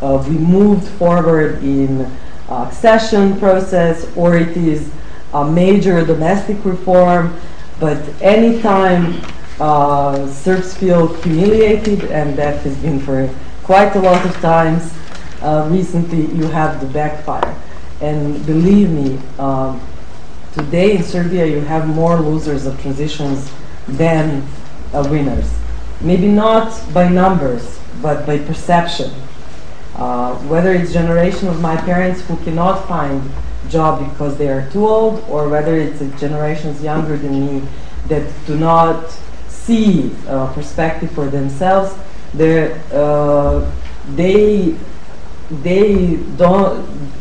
uh, we moved forward in accession process, or it is a major domestic reform, but anytime uh, Serbs feel humiliated, and that has been for quite a lot of times. Uh, recently, you have the backfire. And believe me, um, today in Serbia, you have more losers of transitions than uh, winners. Maybe not by numbers, but by perception. Uh, whether it's generation of my parents who cannot find job because they are too old, or whether it's generations younger than me that do not see uh, perspective for themselves, uh, they they don't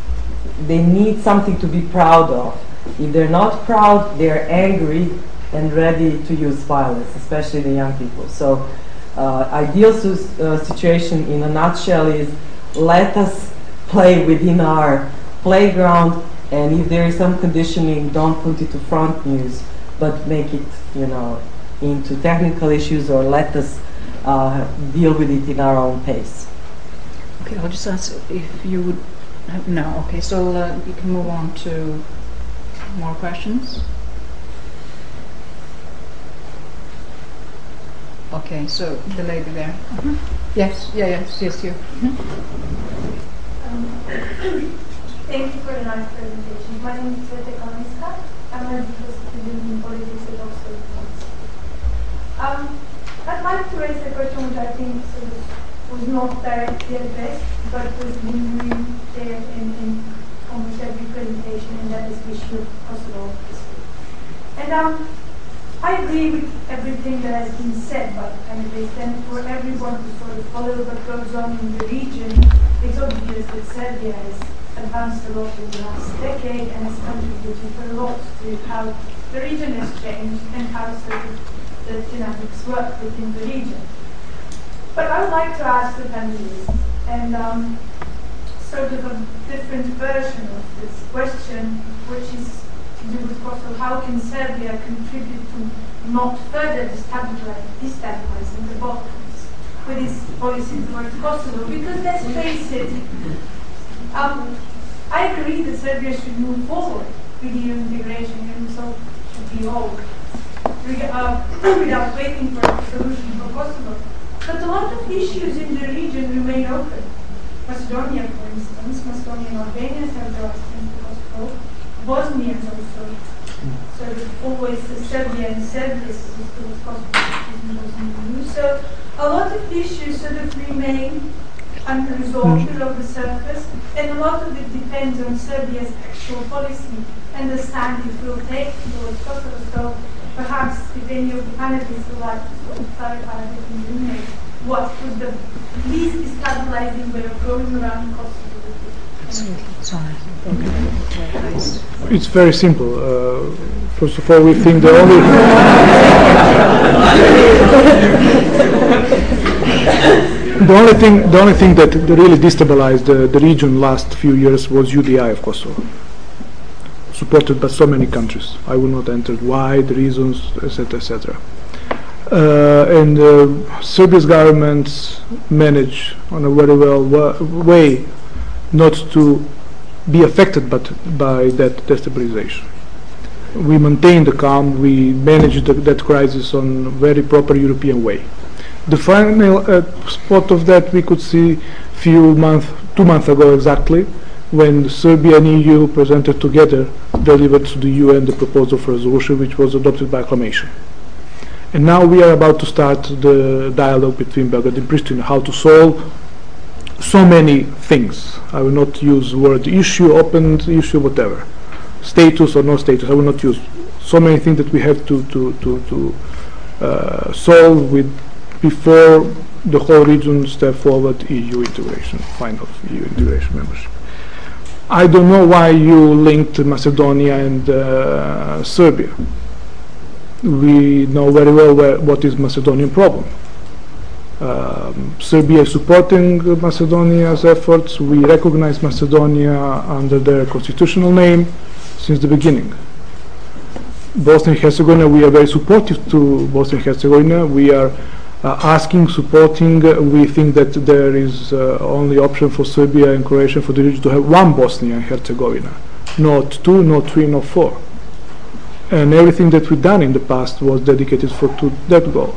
they need something to be proud of. If they're not proud, they're angry and ready to use violence, especially the young people. So, uh, ideal uh, situation in a nutshell is let us play within our playground, and if there is some conditioning, don't put it to front news, but make it, you know, into technical issues or let us uh, deal with it in our own pace. Okay, I'll just ask if you would. Have, no, okay, so uh, you can move on to more questions. Okay, so the lady there. Mm-hmm. Yes, yeah, yes, yes, you. Mm-hmm. Um, thank you for the nice presentation. My name is Sveta Kalinska. I'm a student in politics at Oxford um, I'd like to raise a question which I think of was not directly addressed, but was lingering there in, in almost every presentation, and that is the issue of Kosovo. And um, I agree with everything that has been said by candidates, and for everyone who sort of follows what goes on in the region, it's obvious that Serbia has advanced a lot in the last decade and has contributed a lot to how the region has changed and how sort of the dynamics work within the region. But I would like to ask the panelists, and um, sort of a different version of this question, which is to do with Kosovo. How can Serbia contribute to not further destabilizing the Balkans with its policy towards Kosovo? Because let's face it, um, I agree that Serbia should move forward with EU integration, and so should be all, uh, without waiting for a solution for Kosovo. But a lot of issues in the region remain open. Macedonia, for instance, Macedonia and Albania have the Kosovo. Bosnia is also So of always Serbia and Serbia is Kosovo. So a lot of issues sort of remain unresolved mm. below the surface, and a lot of it depends on Serbia's actual policy and the stand it will take towards Kosovo. So perhaps if any of the panelists would like to clarify everything you made, what would the least destabilizing way of going around Kosovo it's very simple. Uh, first of all, we think the only the only thing the only thing that really destabilized the, the region last few years was UDI of Kosovo, supported by so many countries. I will not enter why, the reasons, etc., etc. Uh, and uh, Serbia's government managed on a very well wa- way not to be affected but by that destabilization. We maintained the calm, we managed the, that crisis on a very proper European way. The final uh, spot of that we could see few months, two months ago exactly, when Serbia and EU presented together, delivered to the UN the proposal for resolution which was adopted by acclamation. And now we are about to start the dialogue between Belgrade and Pristina, how to solve so many things. I will not use word issue, open issue, whatever. Status or no status, I will not use so many things that we have to, to, to, to uh, solve with before the whole region step forward EU integration, final EU integration membership. I don't know why you linked Macedonia and uh, Serbia. We know very well where, what is Macedonian problem um, Serbia is supporting Macedonia's efforts. We recognize Macedonia under their constitutional name since the beginning. Bosnia and Herzegovina, we are very supportive to Bosnia and Herzegovina. We are asking, supporting. Uh, we think that there is uh, only option for Serbia and Croatia for the region to have one Bosnia and Herzegovina, not two, not three, not four. And everything that we've done in the past was dedicated for to that goal.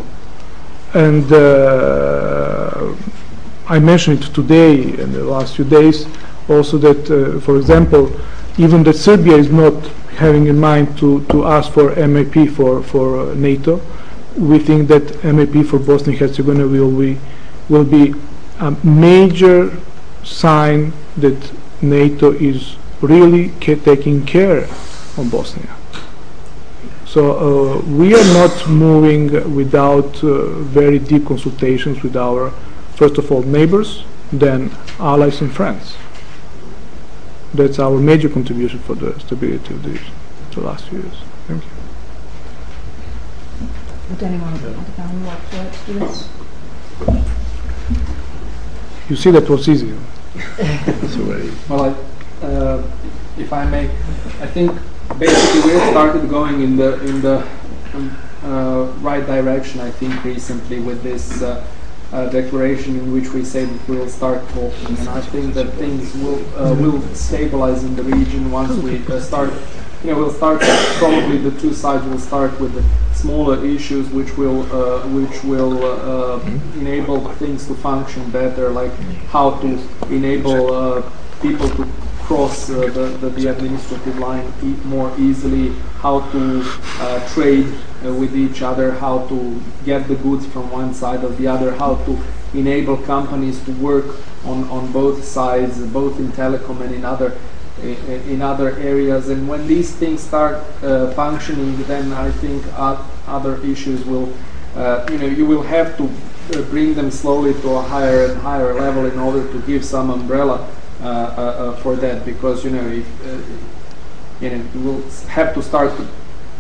And uh, I mentioned it today in the last few days also that, uh, for example, even that Serbia is not having in mind to, to ask for MAP for, for uh, NATO, we think that MAP for Bosnia and Herzegovina will be, will be a major sign that NATO is really taking care of Bosnia. So uh, we are not moving without uh, very deep consultations with our, first of all, neighbors, then allies and friends. That's our major contribution for the stability of the, the last few years. Thank you. Would anyone like to add to this? You see, that was easy. well, I, uh, if I may, I think basically we started going in the in the um, uh, right direction. I think recently with this uh, uh, declaration in which we say that we will start talking, and I think that things will uh, will stabilize in the region once we uh, start. You know, we'll start probably the two sides will start with the smaller issues which will uh, which will enable things to function better, like how to enable people to cross uh, the, the, the, administrative line e more easily, how to uh, trade uh, with each other, how to get the goods from one side or the other, how to enable companies to work on, on both sides, both in telecom and in other in other areas. And when these things start uh, functioning, then I think other issues will, uh, you know, you will have to uh, bring them slowly to a higher and higher level in order to give some umbrella uh, uh, uh, for that because you know if you know you will have to start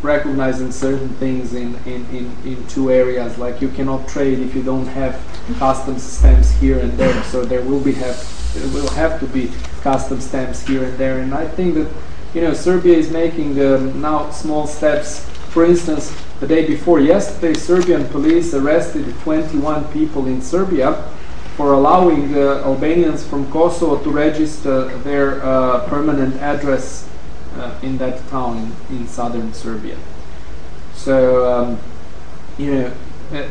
recognizing certain things in, in, in, in two areas. Like you cannot trade if you don't have customs stamps here and there. So there will be have there will have to be custom stamps here and there. And I think that you know Serbia is making um, now small steps. For instance, the day before yesterday, Serbian police arrested 21 people in Serbia for allowing uh, Albanians from Kosovo to register their uh, permanent address uh, in that town in, southern Serbia. So, um, you know, uh,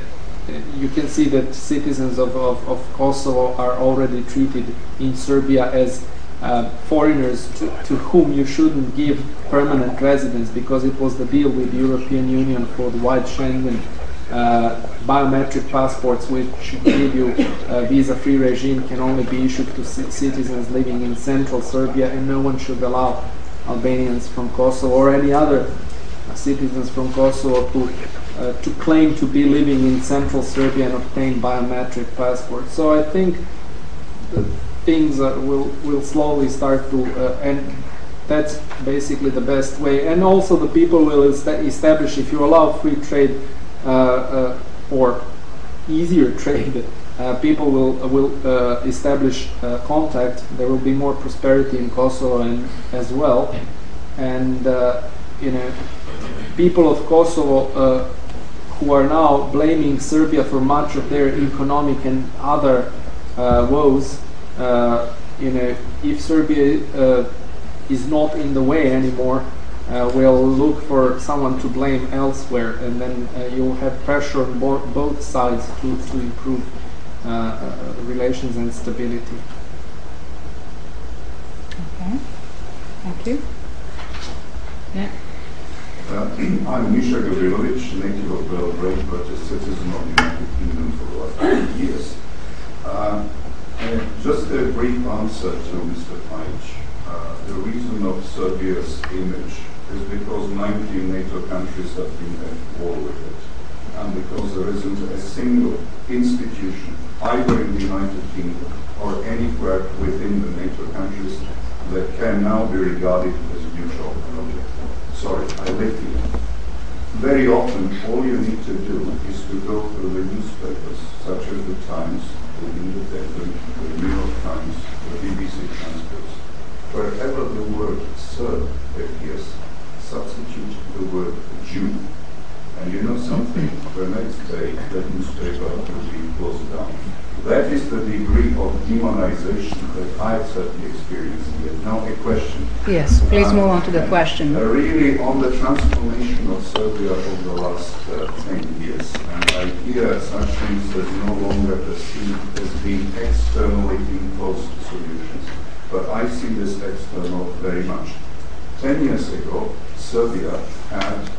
you can see that citizens of, of, of, Kosovo are already treated in Serbia as uh, foreigners to, to, whom you shouldn't give permanent residence because it was the deal with the European Union for the white Schengen uh, biometric passports which give you a visa-free regime can only be issued to citizens living in central Serbia and no one should allow Albanians from Kosovo or any other citizens from Kosovo to uh, to claim to be living in central Serbia and obtain biometric passports. So I think things uh, will will slowly start to uh, and that's basically the best way. And also the people will establish if you allow free trade uh, uh, or easier trade. Uh, people will will establish contact. There will be more prosperity in Kosovo and as well, and you know people of Kosovo who are now blaming Serbia for much of their economic and other uh, woes. Uh, you know, if Serbia uh, is not in the way anymore, uh, will look for someone to blame elsewhere, and then uh, you'll have pressure on bo both sides to, to improve uh, relations and stability. Okay, thank you. Yeah. Uh, I'm Misha Gavrilovic, native of Belgrade, but a citizen of the United Kingdom for the last 20 years. Uh, just a brief answer to Mr. Pajic. Uh, the reason of Serbia's image is because 19 NATO countries have been at war with it, and because there isn't a single institution, either in the United Kingdom or anywhere within the NATO countries, that can now be regarded as neutral sorry, I live here. Very often, all you need to do is to go through the newspapers, such as the Times, the Independent, the New York Times, the BBC transcripts. Wherever the word Serb appears, substitute the word Jew. And you know something? The next day, that newspaper will be closed down. That is the degree of demonization that I've certainly experienced here. Now, a question. Yes, please move on to the question. Uh, really, on the transformation of Serbia over the last uh, 10 years, and I hear such things as no longer perceived as being externally imposed solutions. But I see this external very much. 10 years ago, Serbia had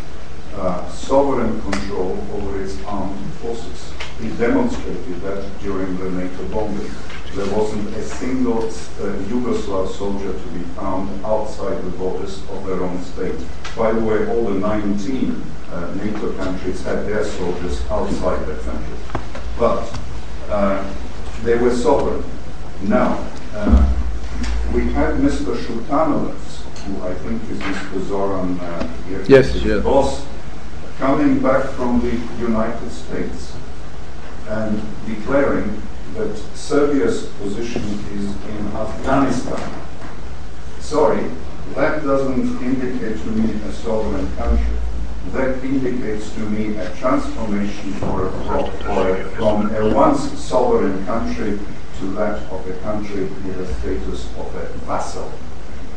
uh, sovereign control over its armed forces he demonstrated that during the NATO bombing. There wasn't a single uh, Yugoslav soldier to be found outside the borders of their own state. By the way, all the 19 uh, NATO countries had their soldiers outside their country. But uh, they were sovereign. Now, uh, we had Mr. Shutanovac, who I think is Mr. Zoran uh, yes, yes. boss, coming back from the United States and declaring that Serbia's position is in Afghanistan. Sorry, that doesn't indicate to me a sovereign country. That indicates to me a transformation for, for, for, from a once sovereign country to that of a country with the status of a vassal.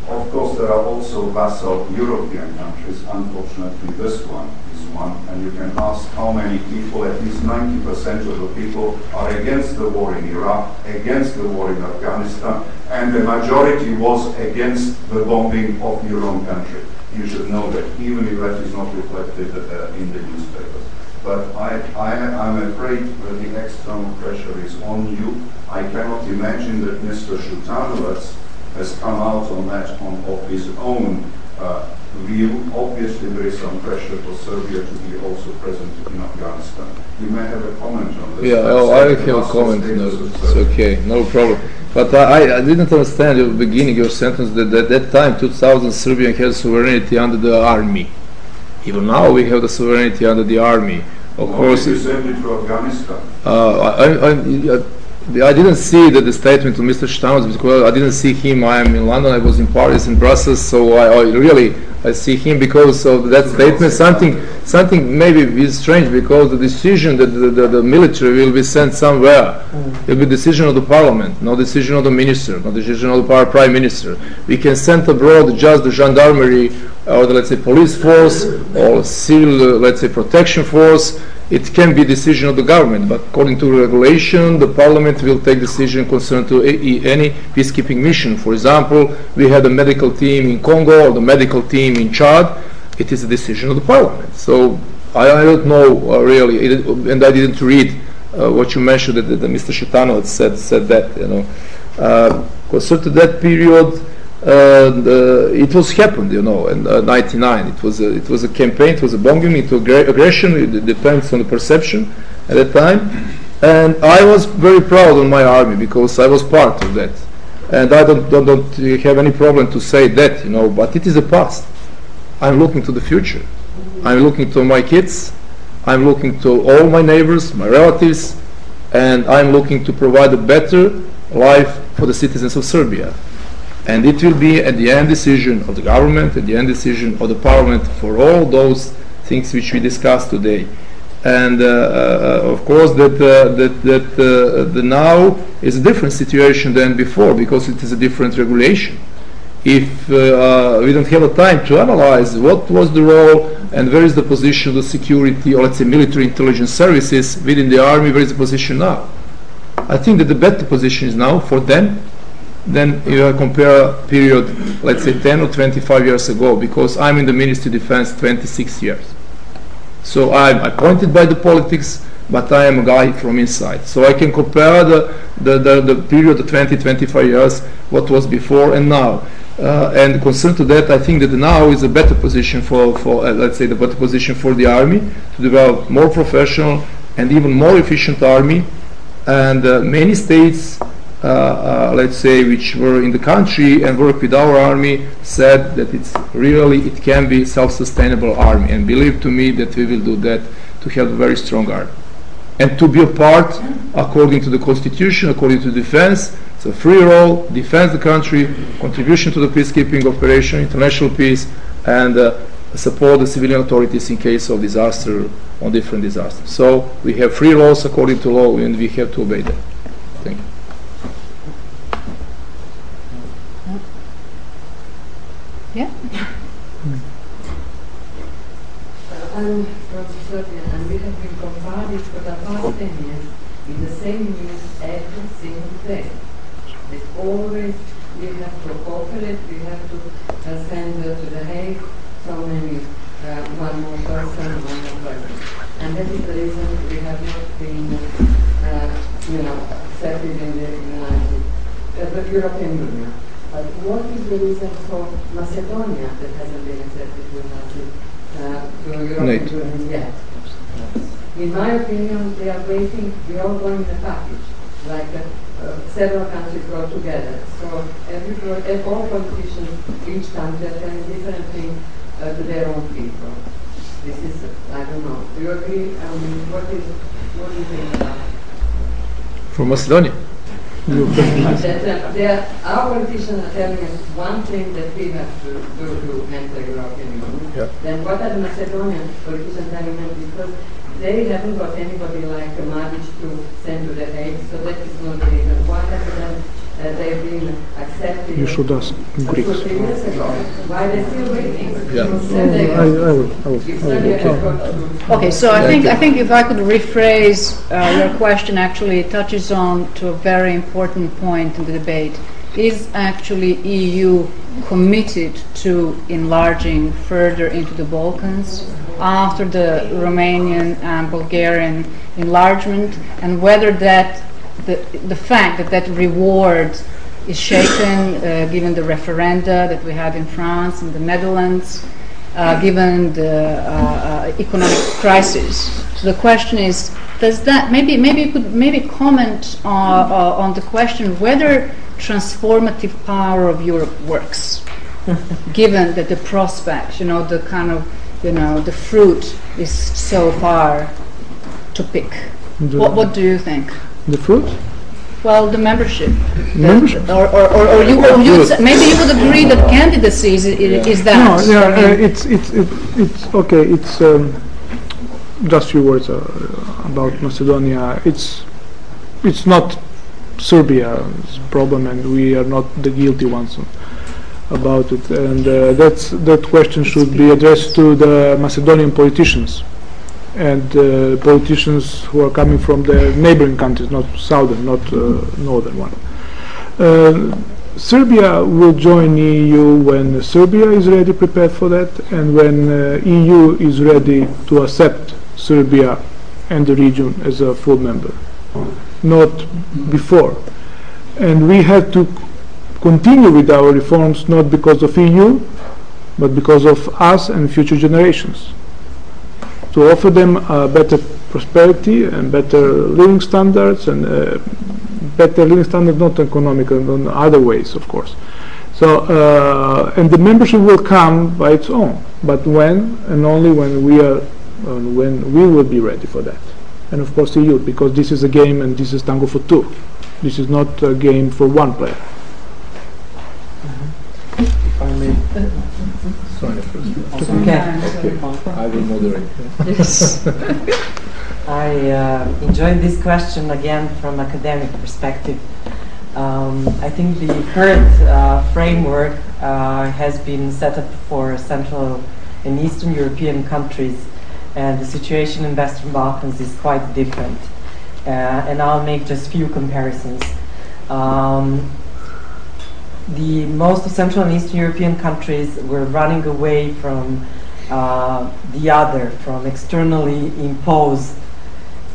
Of course, there are also vassal European countries. Unfortunately, this one is one. And you can ask how many people, at least 90% of the people, are against the war in Iraq, against the war in Afghanistan, and the majority was against the bombing of your own country. You should know that, even if that is not reflected uh, in the newspapers. But I, I, am afraid that the external pressure is on you. I cannot imagine that Mr. Shutanovac has come out on that on, of his own uh, view. Obviously, there is some pressure for Serbia to be also present in Afghanistan. You may have a comment on this. Yeah, oh, I have a comment. No, it's okay, no problem. But I, I didn't understand the beginning your sentence that at that time, 2000, Serbia had sovereignty under the army. Even now, we have the sovereignty under the army. Of Why course, did you send it to Afghanistan? uh, I, I, I, I didn't see the, the statement to Mr. Stamos because I didn't see him. I am in London. I was in Paris and Brussels, so I, I really I see him because of that statement. Something something maybe is strange because the decision that the, the, the military will be sent somewhere it will be decision of the parliament, no decision of the minister, no decision of the prime minister. We can send abroad just the gendarmerie or the let's say police force or civil let's say protection force it can be decision of the government, but according to regulation, the parliament will take decision concerning to any peacekeeping mission. For example, we had a medical team in Congo or the medical team in Chad. It is a decision of the parliament. So I, I don't know uh, really, it, and I didn't read uh, what you mentioned that, that Mr. Shitano had said said that you know. Uh, concerned to that period, and uh, it was happened, you know, in uh, '99. It was a, it was a campaign. It was a bombing. It was aggra- aggression. It depends on the perception at that time. And I was very proud of my army because I was part of that. And I don't, don't don't have any problem to say that, you know. But it is the past. I'm looking to the future. I'm looking to my kids. I'm looking to all my neighbors, my relatives, and I'm looking to provide a better life for the citizens of Serbia and it will be at the end decision of the government, at the end decision of the parliament for all those things which we discussed today. And uh, uh, of course, that uh, that that uh, the now is a different situation than before because it is a different regulation. If uh, uh, we don't have a time to analyze what was the role and where is the position of the security or let's say military intelligence services within the army, where is the position now? I think that the better position is now for them then you compare a period, let's say 10 or 25 years ago, because I'm in the Ministry of Defense 26 years. So I'm appointed by the politics, but I am a guy from inside. So I can compare the, the, the, the period of 20, 25 years, what was before and now. Uh, and concerned to that, I think that now is a better position for, for uh, let's say, the better position for the army to develop more professional and even more efficient army. And uh, many states let's say, which were in the country and work with our army, said that it's really it can be self-sustainable army, and believe to me that we will do that to have a very strong army, and to be a part according to the constitution, according to defense. It's a free role, defend the country, contribution to the peacekeeping operation, international peace, and uh, support the civilian authorities in case of disaster on different disasters. So we have free roles according to law, and we have to obey them. Thank you. Yeah. I'm from Serbia and we have been bombarded for the past 10 years with the same news every single day. It's always, we have to cooperate, we have to uh, send uh, to the Hague so many, uh, one more person, one more person. And that is the reason we have not been, uh, you know, accepted in the United, uh, the European Union. But what is the reason for Macedonia that hasn't been accepted to United, uh, European yet? In my opinion, they are waiting, we all going in a package, like uh, uh, several countries go together. So every, pro- ev- all politicians, each country are telling different things uh, to their own people. This is, I don't know, do you agree? I mean, what is, what do you think about? From Macedonia. That uh, there, our politicians are telling us one thing that we have to do to enter European Union. Yeah. Then what are the Macedonian politicians telling us? Because they haven't got anybody like Mladic to send to the Hague, so that is not the reason. Have then uh, they've been accepted? You should ask Greeks. years ago? Why they still waiting? Yeah. You said they I, I will, I will, I will okay. Okay, so I think. I think if I could rephrase uh, your question, actually it touches on to a very important point in the debate. Is actually EU committed to enlarging further into the Balkans after the Romanian and Bulgarian enlargement, and whether that the the fact that that reward is shaken uh, given the referenda that we had in France and the Netherlands uh, given the uh, uh, economic crisis. So the question is, does that maybe maybe you could maybe comment uh, uh, on the question whether transformative power of Europe works, given that the prospect, you know, the kind of you know, the fruit is so far to pick. What, what do you think? The fruit? Well, the membership. Membership? Or, or, or, or you, maybe you would agree that candidacy is, is that. No, yeah, I mean- uh, it's, it's, it's, okay, it's, um, just few words uh, about Macedonia. It's, it's not Serbia's problem and we are not the guilty ones about it. And uh, that's, that question should be addressed to the Macedonian politicians and uh, politicians who are coming from the neighboring countries, not southern, not uh, northern one. Uh, Serbia will join EU when Serbia is ready, prepared for that, and when uh, EU is ready to accept Serbia and the region as a full member, not before. And we have to continue with our reforms not because of EU, but because of us and future generations. To offer them uh, better prosperity and better living standards and uh, better living standards, not economic, and other ways, of course. So, uh, and the membership will come by its own, but when and only when we are, uh, when we will be ready for that. And of course, youth, because this is a game and this is tango for two. This is not a game for one player. If I may. Sonja first. Okay. I will moderate. Yes. I uh, enjoyed this question again from academic perspective. Um, I think the current uh, framework uh, has been set up for Central and Eastern European countries, and the situation in Western Balkans is quite different. Uh, and I'll make just few comparisons. Um, the most Central and Eastern European countries were running away from uh, the other, from externally imposed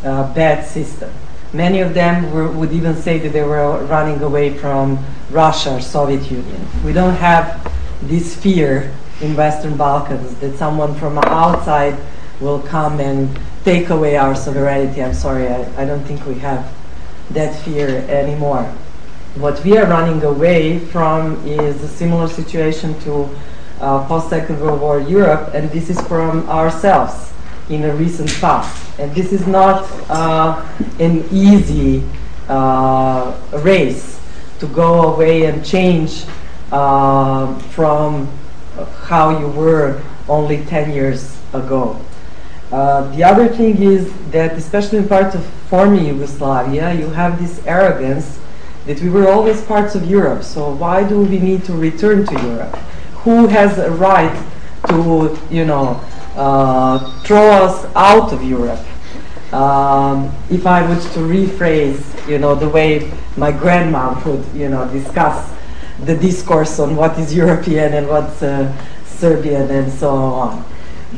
uh, bad system. Many of them were, would even say that they were running away from Russia or Soviet Union. We don't have this fear in Western Balkans that someone from outside will come and take away our sovereignty. I'm sorry, I, I don't think we have that fear anymore. What we are running away from is a similar situation to uh, post-Second World War Europe, and this is from ourselves in a recent past. And this is not uh, an easy uh, race to go away and change uh, from how you were only 10 years ago. Uh, the other thing is that, especially in parts of former Yugoslavia, you have this arrogance that we were always parts of Europe. So why do we need to return to Europe? Who has a right to, you know, uh, throw us out of Europe? Um, if I were to rephrase, you know, the way my grandma would, you know, discuss the discourse on what is European and what's uh, Serbian and so on.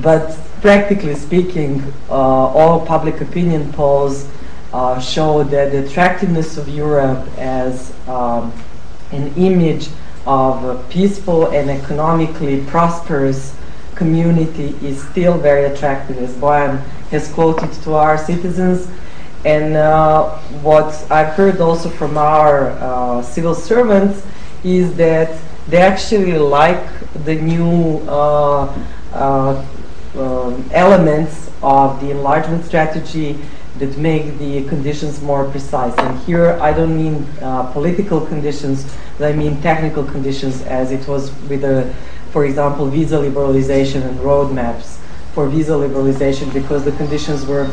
But practically speaking, uh, all public opinion polls uh, show that the attractiveness of Europe as um, an image of a peaceful and economically prosperous community is still very attractive, as Boyan has quoted to our citizens. And uh, what I've heard also from our uh, civil servants is that they actually like the new uh, uh, um, elements of the enlargement strategy that make the conditions more precise. And here I don't mean uh, political conditions, but I mean technical conditions as it was with for example, visa liberalization and roadmaps for visa liberalization because the conditions were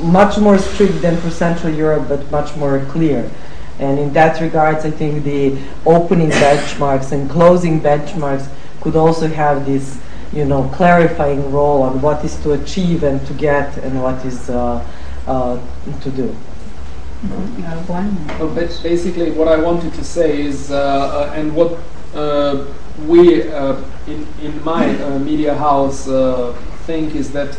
much more strict than for Central Europe, but much more clear. And in that regards, I think the opening benchmarks and closing benchmarks could also have this, you know, clarifying role on what is to achieve and to get and what is uh, uh, to do. One. Well, ba- basically, what I wanted to say is, uh, uh, and what uh, we uh, in, in my uh, media house uh, think is that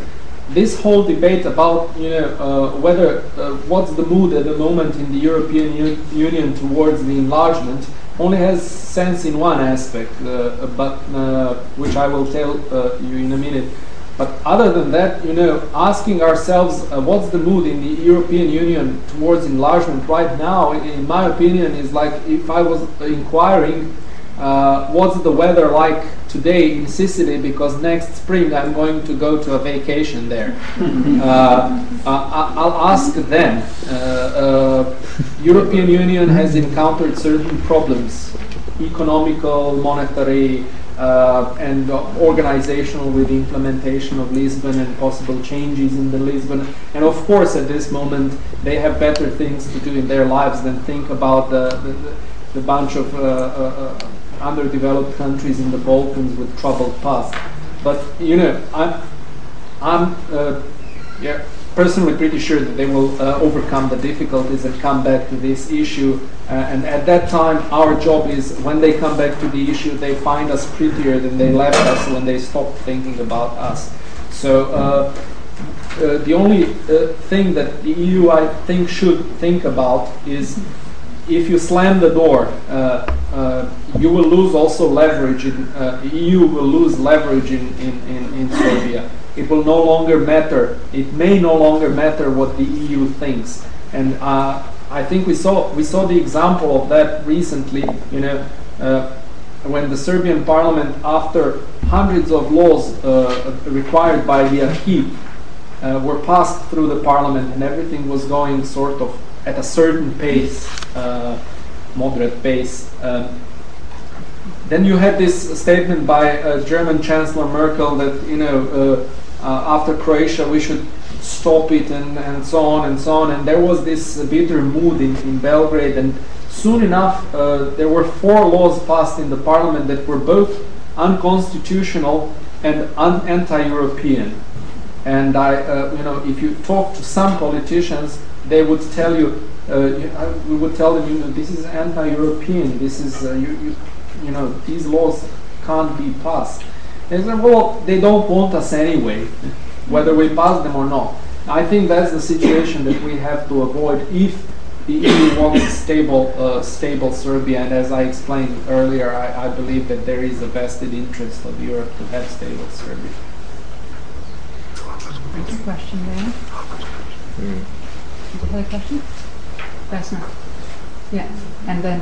this whole debate about you know uh, whether uh, what's the mood at the moment in the European U- Union towards the enlargement only has sense in one aspect, uh, but uh, which I will tell uh, you in a minute. But other than that, you know, asking ourselves uh, what's the mood in the European Union towards enlargement right now, in, my opinion, is like if I was inquiring uh, what's the weather like today in Sicily because next spring I'm going to go to a vacation there. uh, I, will ask them. Uh, uh, European Union has encountered certain problems, economical, monetary, uh, and organizational with the implementation of Lisbon and possible changes in the Lisbon. And of course, at this moment, they have better things to do in their lives than think about the, the, the bunch of uh, uh, underdeveloped countries in the Balkans with troubled past. But you know, I'm, I'm uh, yeah, personally pretty sure that they will uh, overcome the difficulties and come back to this issue. Uh, and at that time, our job is when they come back to the issue, they find us prettier than they left us when they stopped thinking about us. So. Uh, uh the only uh, thing that the EU, I think, should think about is if you slam the door, uh, you will lose also leverage. In, EU will lose leverage in, in, in, in, Serbia. It will no longer matter. It may no longer matter what the EU thinks. And uh, I think we saw we saw the example of that recently. You know, uh, when the Serbian parliament, after hundreds of laws uh, required by the acquis, were passed through the parliament, and everything was going sort of at a certain pace, uh, moderate pace. Um, then you had this statement by uh, German Chancellor Merkel that you know uh, uh, after Croatia we should stop it and, and so on and so on. And there was this bitter mood in, in Belgrade. And soon enough, uh, there were four laws passed in the parliament that were both unconstitutional and un- anti-European. And I, uh, you know, if you talk to some politicians, they would tell you, uh, we would tell them, you know, this is anti-European. This is, uh, you, you, you know, these laws can't be passed. They say, well, they don't want us anyway, whether we pass them or not. I think that's the situation that we have to avoid if the EU wants stable, uh, stable Serbia. And as I explained earlier, I, I, believe that there is a vested interest of Europe to have stable Serbia. Question there. Mm. Other question? Vesna. Yeah, and then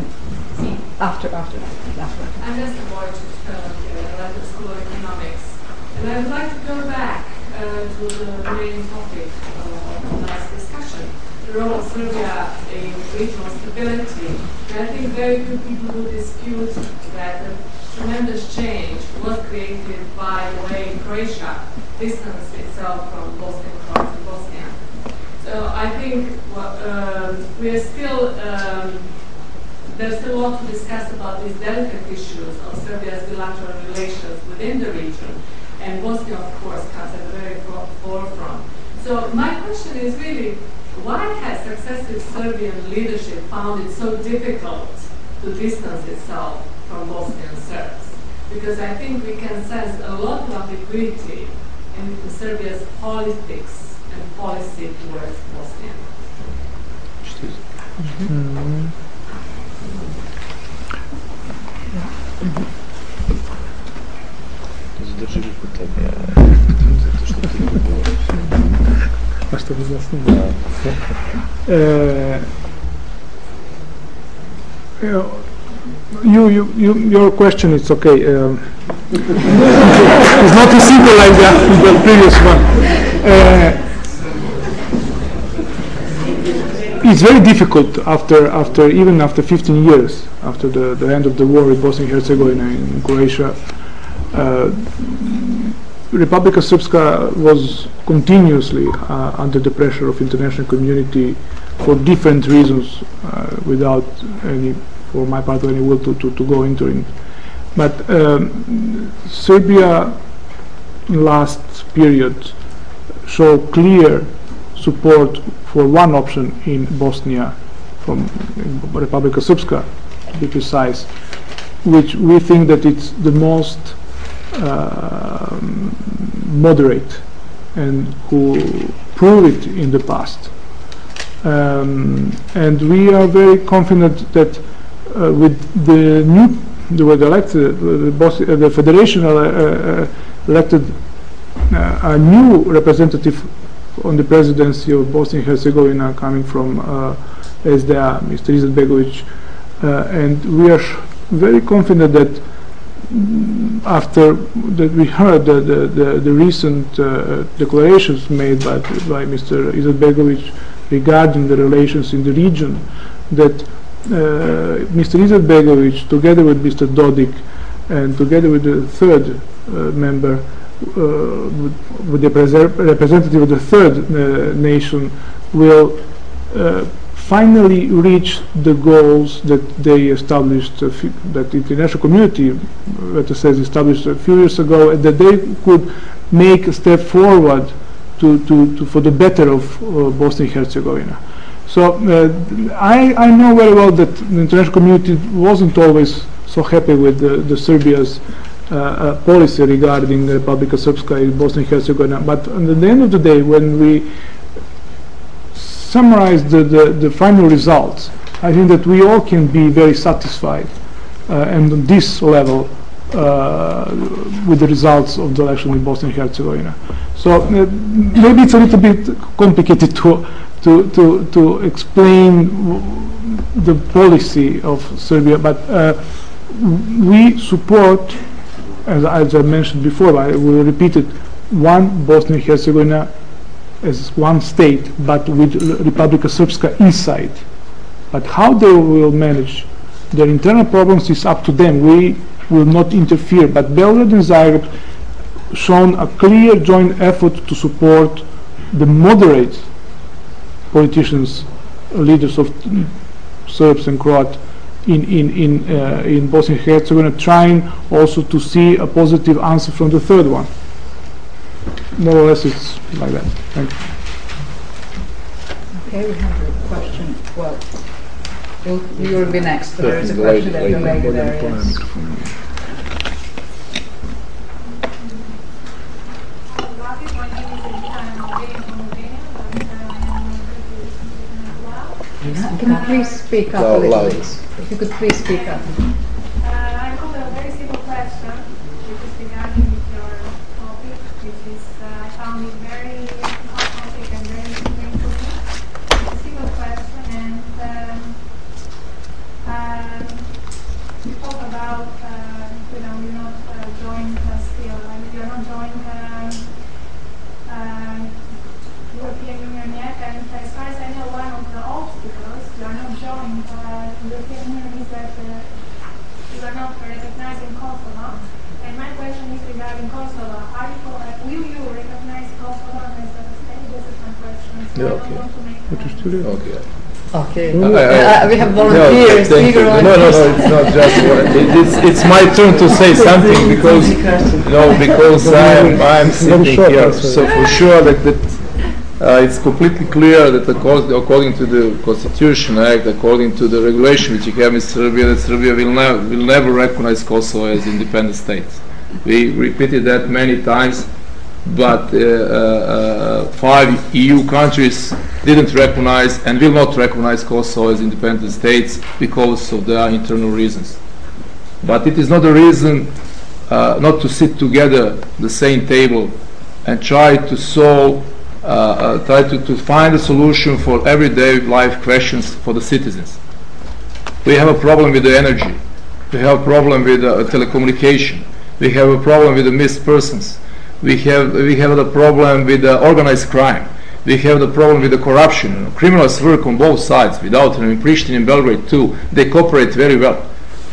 see after after after. I'm just a boy to uh, the School of Economics, and I would like to go back uh, to the main topic of last discussion, the role of Serbia in regional stability. And I think very few people would dispute that a tremendous change was created by the way Croatia distanced itself from Bosnia and So I think um, we are still, um, there's still a lot to discuss about these delicate issues of Serbia's bilateral relations within the region. And Bosnia, of course, comes at the very forefront. So my question is really, why has successive Serbian leadership found it so difficult to distance itself from Bosnian Serbs? Because I think we can sense a lot of ambiguity in Serbia's politics and policy towards Bosnia. Mm-hmm. Задержи питання. А что вы заснули? You, you, you, your question is okay. Um, it's not as simple like that, the previous one. Uh, it's very difficult after, after even after 15 years after the, the end of the war in Bosnia and Herzegovina in Croatia. Uh, Republika Srpska was continuously uh, under the pressure of international community for different reasons, uh, without any, for my part, any will to, to, to go into it. But um, Serbia, last period, showed clear support for one option in Bosnia from Republika Srpska, to be precise, which we think that it's the most uh, moderate and who proved it in the past. Um, and we are very confident that uh, with the new, the were elected, the, Bos- the federation uh, uh, elected uh, a new representative on the presidency of Bosnia and Herzegovina coming from uh, SDA, Mr. Izetbegovic, uh, and we are very confident that mm, after that we heard the, the, the, the recent uh, declarations made by, by Mr. Izetbegovic regarding the relations in the region, that uh, Mr. Izetbegovic, together with Mr. Dodik, and together with the third uh, member, with, with the representative of the third uh, nation, will uh, finally reach the goals that they established, that the international community, uh, established a few years ago, and that they could make a step forward for the better of uh, Bosnia and Herzegovina. So uh, I, know very well that the international community wasn't always so happy with the Serbia's uh, policy regarding the Republika Srpska in Bosnia and Herzegovina. But at the end of the day, when we summarize the, the, the final results, I think that we all can be very satisfied uh, and on this level uh, with the results of the election in Bosnia and Herzegovina. So uh, maybe it's a little bit complicated to, to, to, to explain the policy of Serbia, but uh, we support, as, as I mentioned before, I will repeat it, one Bosnia and Herzegovina as one state, but with Republika Srpska inside. But how they will manage their internal problems is up to them. We will not interfere. But Belgrade and Zagreb shown a clear joint effort to support the moderate politicians, leaders of Serbs and Croat in in in uh, in Bosnia and Herzegovina, trying also to see a positive answer from the third one. More or less, it's like that. Thank you. Okay, we have a question. Well, you'll, you'll be next. There is a question lady- that the lady. lady there British citizen as. Can you please speak up a oh, little bit? If you could please speak up. Uh, I have a very simple question, which is regarding with your topic, which is, uh, I found it very hot topic and very interesting to me. It's a simple question, and um, um, you talk about, uh, you know, you're not uh, joined uh, still, uh, you're not joined um, uh, European Union yet, and as far as I know, one of the obstacles you are not joined uh, European Union is that uh, you are not recognizing Kosovo. And my question is regarding Kosovo. Are you, uh, will you recognize Kosovo as a state? This is my question. So Yeah, okay. What is to do? Okay. Okay. I- I- Uh, we have No, volunteers, thank eager you. No, no, no, it's not just one. It, it's, it's my turn to say something because, no, because I'm, I'm sitting here. So for sure that, that uh, it's completely clear that accord- according to the Constitution Act, according to the regulation which you have in Serbia, that Serbia will, never will never recognize Kosovo as independent state. We repeated that many times, but uh, uh, uh, five EU countries didn't recognize and will not recognize Kosovo as independent states because of their internal reasons. But it is not a reason not to sit together the same table and try to solve, uh, uh, try to, to find a solution for everyday life questions for the citizens. We have a problem with the energy. We have a problem with uh, telecommunication. We have a problem with the missed persons. We have we have the problem with the organized crime. We have the problem with the corruption. Criminals work on both sides. Without in Pristina and Belgrade too, they cooperate very well.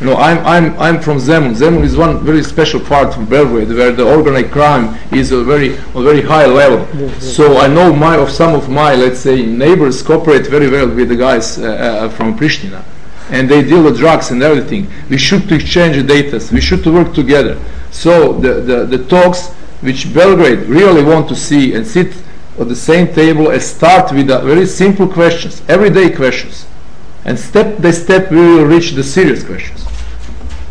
You know, I'm I'm I'm from Zemun. Zemun is one very special part of Belgrade where the organized crime is a very a very high level. So I know my of some of my let's say neighbors cooperate very well with the guys uh, uh, from Pristina and they deal with drugs and everything. We should exchange data. We should work together. So the, the, the talks which Belgrade really want to see and sit at the same table and start with very simple questions, everyday questions. And step by step we will reach the serious questions.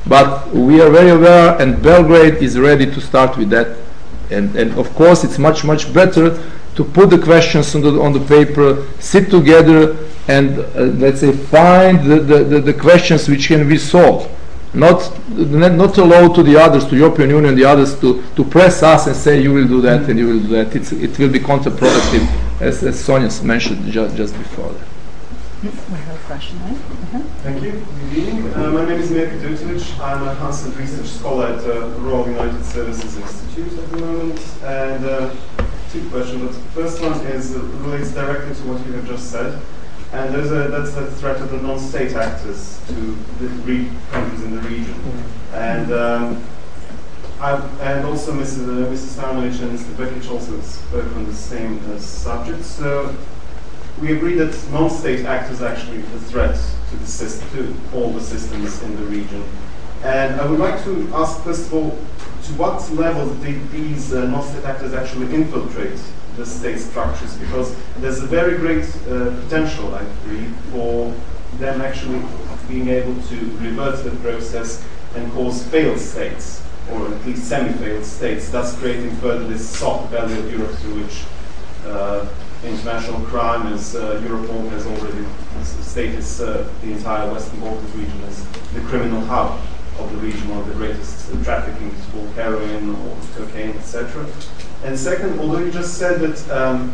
But we are very aware and Belgrade is ready to start with that. And, and of course it's much, much better to put the questions on the, on the paper, sit together and uh, let's say find the, the, the, the questions which can be solved. Not, not allow to the others, to European Union, the others to, to press us and say you will do that and you will do that. It's, it will be counterproductive, as, as Sonja mentioned just, just before. We have a question, right? Uh-huh. Thank you. Good evening. Uh, my name is Mirko Dutovic. I'm a constant research scholar at uh, Royal United Services Institute at the moment. And uh, two questions. The first one is uh, relates directly to what you have just said. And there's a, that's the threat of the non-state actors to the re- countries in the region. And um, and also Mrs. Uh, Mrs. Stanovic and Mr. Bekic also spoke on the same uh, subject. So we agree that non-state actors are actually a threat to the system, to all the systems in the region. And I would like to ask, first of all, to what level did these uh, non-state actors actually infiltrate the state structures? Because there's a very great uh, potential, I agree, for them actually being able to reverse the process and cause failed states, or at least semi-failed states, thus creating further this soft belly of Europe through which uh, international crime, as uh, Europol has already stated, uh, the entire Western Balkans region as the criminal hub of the region, one of the greatest uh, trafficking for heroin or cocaine, etc. And second, although you just said that, um,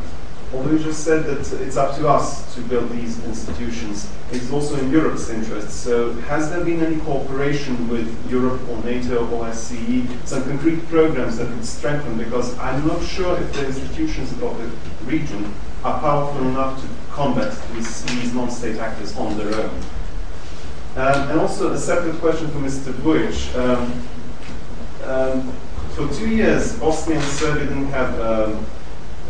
although you just said that it's up to us to build these institutions, it's also in Europe's interest. So, has there been any cooperation with Europe or NATO or OSCE, some concrete programs that would strengthen? Because I'm not sure if the institutions of the region are powerful enough to combat these, these non-state actors on their own. Um, and also a separate question for Mr. Vujic. Um, um, for two years, Bosnia and Serbia didn't have um,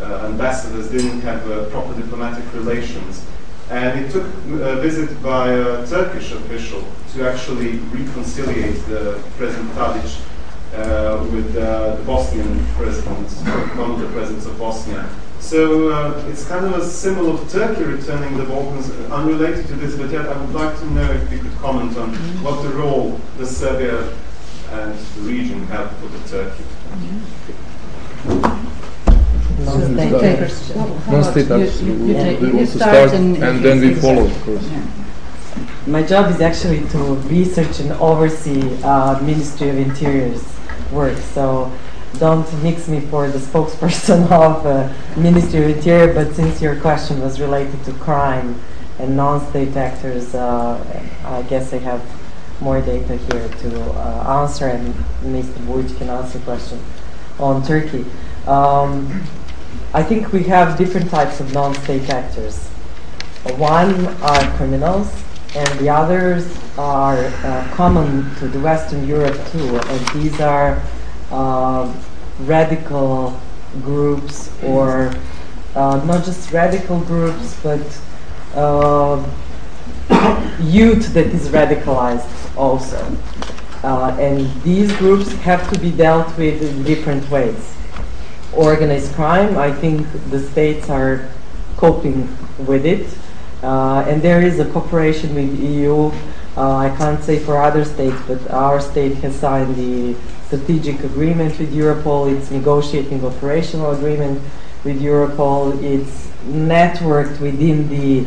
uh, ambassadors, didn't have uh, proper diplomatic relations. And it took a visit by a Turkish official to actually reconciliate the President Tadic uh, with uh, the Bosnian president, one the presidents of Bosnia. So uh, it's kind of a symbol of Turkey returning the Balkans, unrelated to this, but yet I would like to know if you could comment on what the role the Serbia and the region have for the Turkey. Non-state actors. You, you, we take, you start start and, and then we follow, of course. Yeah. My job is actually to research and oversee uh, Ministry of Interior's work. So don't mix me for the spokesperson of uh, Ministry of Interior. But since your question was related to crime and non-state actors, uh, I guess I have more data here to uh, answer, and Mr. Vujic can answer question on Turkey. Um, I think we have different types of non-state actors. One are criminals, and the others are uh, common to the Western Europe too. And these are uh, radical groups, or uh, not just radical groups, but uh, youth that is radicalized also. Uh, and these groups have to be dealt with in different ways. Organized crime, I think the states are coping with it. Uh, and there is a cooperation with EU. Uh, I can't say for other states, but our state has signed the strategic agreement with Europol. It's negotiating operational agreement with Europol. It's networked within the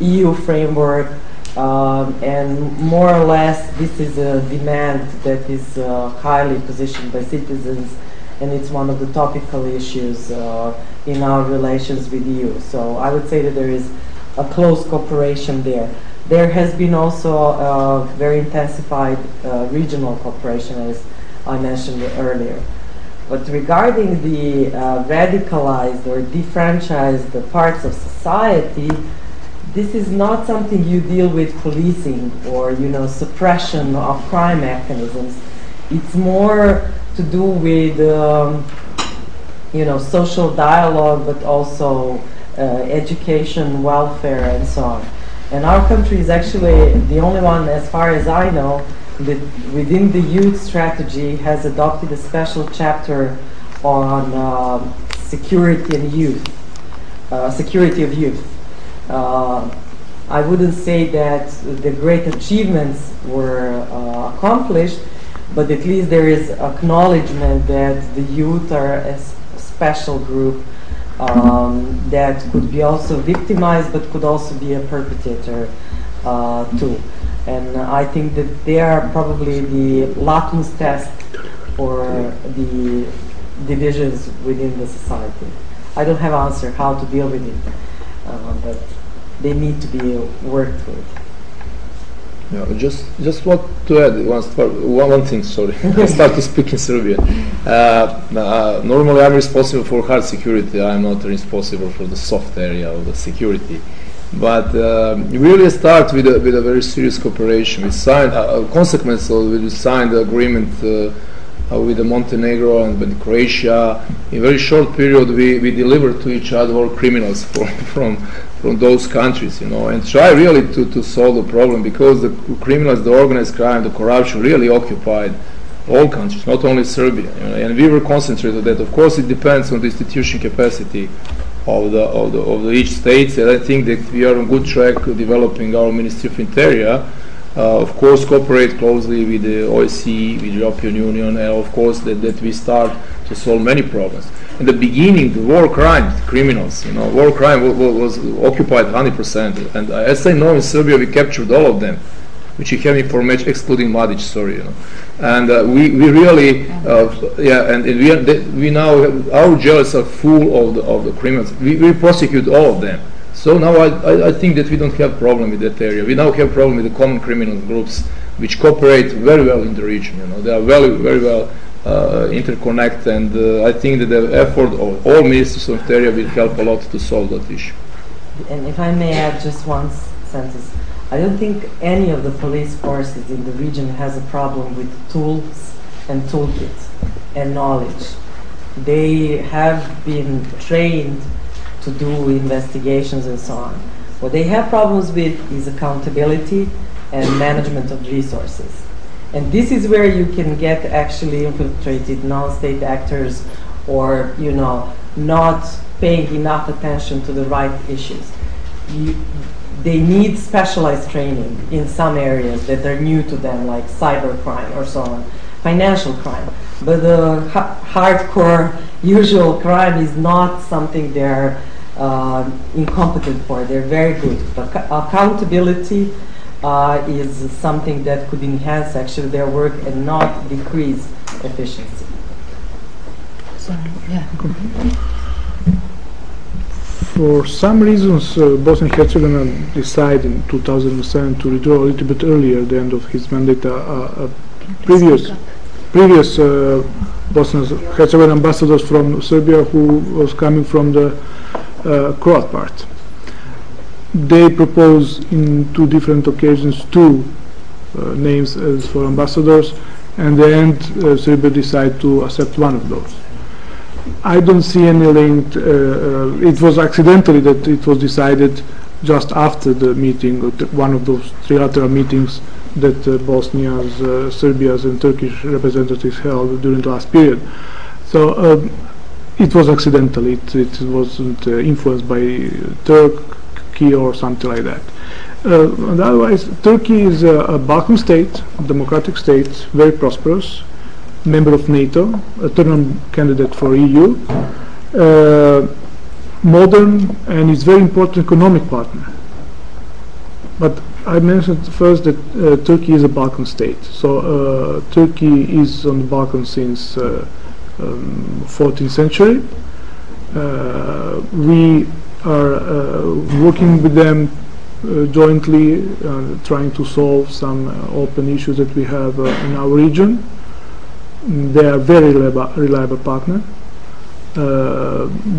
EU framework. Um, and more or less, this is a demand that is uh, highly positioned by citizens, and it's one of the topical issues uh, in our relations with EU. So I would say that there is a close cooperation there. There has been also a very intensified uh, regional cooperation, as I mentioned earlier. But regarding the uh, radicalized or defranchised parts of society, this is not something you deal with policing or you know suppression of crime mechanisms. It's more to do with um, you know social dialogue, but also uh, education, welfare, and so on. And our country is actually the only one, as far as I know, that within the youth strategy has adopted a special chapter on uh, security and youth, uh, security of youth. Uh, I wouldn't say that the great achievements were uh, accomplished, but at least there is acknowledgement that the youth are a special group um, that could be also victimized, but could also be a perpetrator uh, too. And I think that they are probably the litmus test for the divisions within the society. I don't have answer how to deal with it, uh, but they need to be worked with. Yeah, just just want to add one, one, one thing. Sorry, I start to speak in Serbian. Uh, uh, normally, I'm responsible for hard security. I'm not responsible for the soft area of the security. But um, we really start with a, with a very serious cooperation. We signed uh, a consequence of we signed the agreement uh, with the Montenegro and with Croatia. In a very short period, we, we delivered to each other all criminals from, from from those countries, you know, and try really to, to solve the problem because the criminals, the organized crime, the corruption really occupied all countries, not only Serbia. You know, and we were concentrated on that. Of course, it depends on the institution capacity of the of the of the each states, and I think that we are on good track developing our Ministry of Interior. Uh, of course, cooperate closely with the OSCE, with the European Union, and of course that, that we start to solve many problems in the beginning, the war crimes, criminals, you know, war crime was, was occupied 100%. And as I know, in Serbia, we captured all of them, which you have information, excluding Mladic, sorry, you know. And uh, we, we really, uh, yeah, and, and we, are, we now, have, our jails are full of the, of the criminals. We, we prosecute all of them. So now I, I, I think that we don't have problem with that area. We now have problem with the common criminal groups, which cooperate very well in the region. You know, they are very, very well uh, interconnect, and uh, I think that the effort of all ministers of interior will help a lot to solve that issue. And if I may add just one sentence, I don't think any of the police forces in the region has a problem with tools and toolkits and knowledge. They have been trained to do investigations and so on. What they have problems with is accountability and management of resources. And this is where you can get actually infiltrated non-state actors or, you know, not paying enough attention to the right issues. You, they need specialized training in some areas that are new to them, like cybercrime or so on, financial crime. But the ha- hardcore usual crime is not something they're incompetent for. They're very good. But accountability uh, is something that could enhance actually their work and not decrease efficiency. So, yeah. For some reasons, uh, Bosnia and Herzegovina decided in 2007 to withdraw a little bit earlier the end of his mandate. Uh, uh previous previous uh, Bosnia and Herzegovina ambassadors from Serbia who was coming from the uh, Croat part they propose in two different occasions two uh, names as for ambassadors, and the end uh, Serbia decide to accept one of those. I don't see any link. Uh, uh, it was accidentally that it was decided just after the meeting, one of those trilateral meetings that uh, Bosnia's, uh, Serbia's, and Turkish representatives held during the last period. So um, it was accidental. It, it wasn't influenced by Turk or something like that. Uh, otherwise, Turkey is a, a, Balkan state, democratic state, very prosperous, member of NATO, a term candidate for EU, uh, modern, and is very important economic partner. But I mentioned first that uh, Turkey is a Balkan state. So uh, Turkey is on the Balkans since uh, 14th century. Uh, we are uh, working with them uh, jointly, trying to solve some open issues that we have in our region. They are very reliable, partner.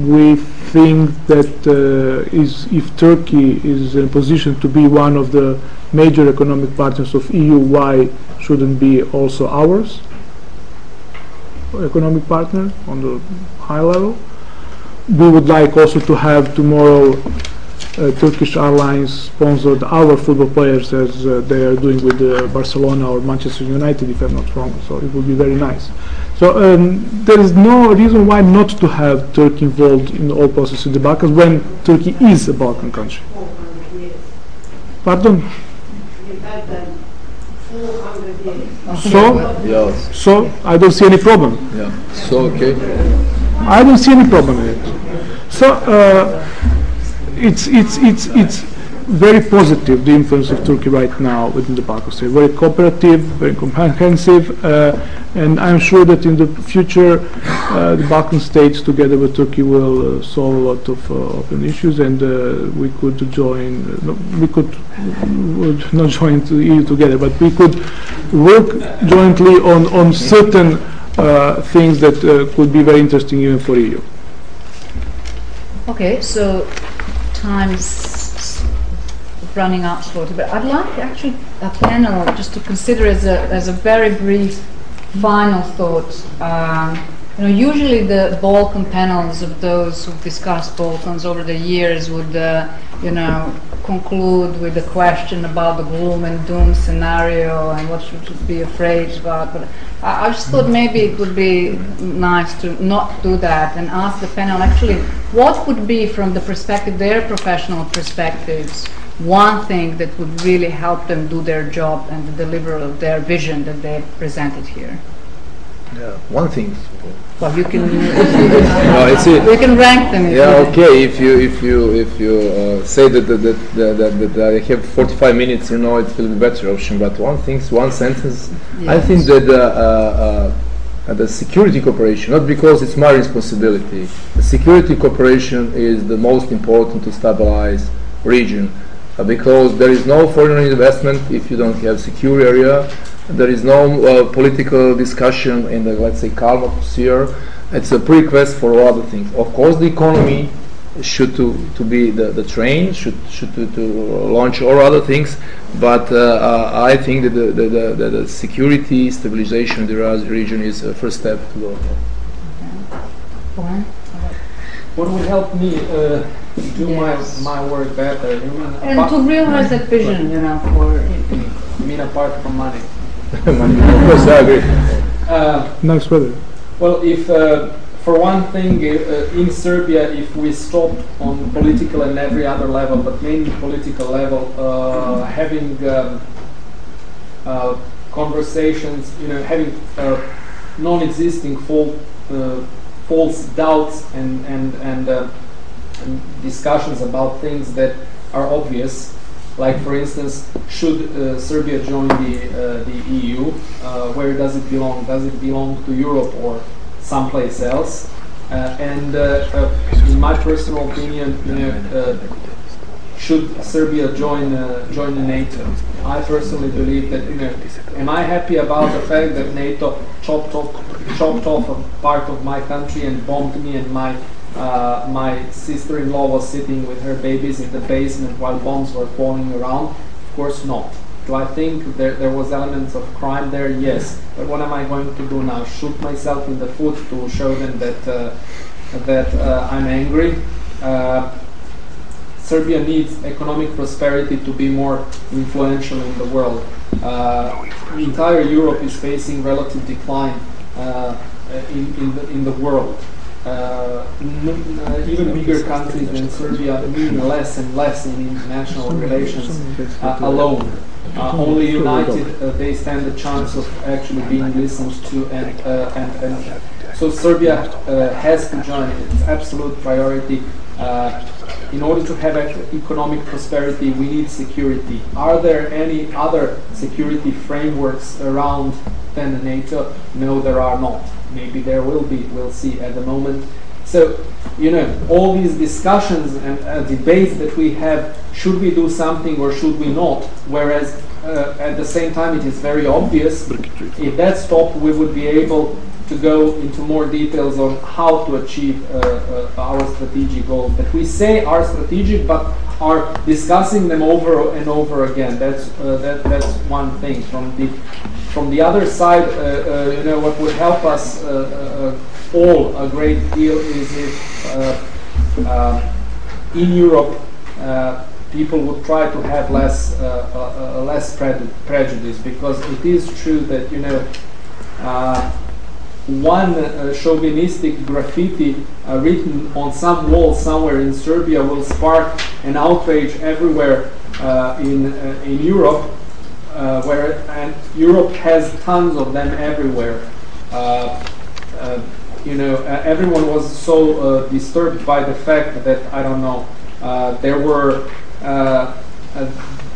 We think that is if Turkey is in a position to be one of the major economic partners of EU, why shouldn't be also ours economic partner on the high level? we would like also to have tomorrow uh, Turkish Airlines sponsored our football players as uh, they are doing with uh, Barcelona or Manchester United, if I'm not wrong. So it would be very nice. So um, there is no reason why not to have Turkey involved in all processes in the Balkans when Turkey is a Balkan country. Pardon? So, so I don't see any problem. Yeah. So okay. I don't see any problem in it. So uh, it's it's it's it's very positive, the influence of Turkey right now within the states. Very cooperative, very comprehensive, uh, and I'm sure that in the future uh, the Balkan states together with Turkey will uh, solve a lot of uh, open issues and uh, we could join, uh, we could not join the EU together, but we could work jointly on, on certain things that could be very interesting even for EU. Okay, so time's running out slowly, but I'd like actually a panel just to consider as a, as a very brief final thought. Um, you know, usually the Balkan panels of those who've discussed Balkans over the years would, uh, you know, conclude with a question about the gloom and doom scenario and what should we be afraid about. But I, I just thought maybe it would be nice to not do that and ask the panel actually what would be, from the perspective, their professional perspectives, one thing that would really help them do their job and the deliver of their vision that they presented here. Yeah, one thing. Well, you can. No, it's it. We can rank them. if Yeah, you- okay. If you if you if you uh, say that that, that, that, that that I have 45 minutes, you know, it will be better option. But one thing, one sentence. I think that uh, uh, uh, the security cooperation, not because it's my responsibility, the security cooperation is the most important to stabilize region. Uh, because there is no foreign investment if you don't have secure area. There is no uh, political discussion in the let's say calm atmosphere. It's a prerequisite for other things. Of course, the economy should to, to be the, the train should should to, to launch all other things, but uh, uh, I think that the, the, the, the, security stabilization in the region is a first step to go. Juan? What would help me uh, do Yes. my, my work better? You mean And apart- to realize that vision, you know, for You mean apart from money? of course, I agree. Uh, Nice weather. Well, if uh, for one thing, uh, in Serbia, if we stop on political and every other level, but mainly political level, uh, having um, uh, conversations, you know, having uh, non-existing fal- uh, false doubts and and and, uh, and discussions about things that are obvious. Like, for instance, should uh, Serbia join the uh, the EU? Uh, where does it belong? Does it belong to Europe or someplace else? Uh, and in my personal opinion, you know, should Serbia join uh, join NATO? I personally believe that you know, am I happy about the fact that NATO chopped off chopped off a part of my country and bombed me and my uh, my sister-in-law was sitting with her babies in the basement while bombs were falling around? Of course not. Do I think there, there was elements of crime there? Yes. But what am I going to do now? Shoot myself in the foot to show them that uh, that uh, I'm angry? Uh, Serbia needs economic prosperity to be more influential in the world. Uh, entire Europe is facing relative decline uh, in, in, the, in the world. Uh, uh, even bigger countries than Serbia mean less and less in international relations uh, alone. Uh, only united they stand a chance of actually being listened to and, and, and so Serbia has to join. It's absolute priority. Uh, in order to have economic prosperity, we need security. Are there any other security frameworks around than NATO? No, there are not. Maybe there will be. We'll see at the moment. So, you know, all these discussions and uh, debates that we have, should we do something or should we not? Whereas uh, at the same time, it is very obvious if that stopped, we would be able to go into more details on how to achieve uh, uh, our strategic goals that we say are strategic, but are discussing them over and over again. That's uh, that, that's one thing. From the from the other side, uh, uh, you know, what would help us uh, all a great deal is if in Europe people would try to have less uh, uh, less preju- prejudice because it is true that you know. Uh, one uh, chauvinistic graffiti uh, written on some wall somewhere in Serbia will spark an outrage everywhere uh, in uh, in Europe, uh, where and Europe has tons of them everywhere. Uh, you know, everyone was so disturbed by the fact that I don't know there were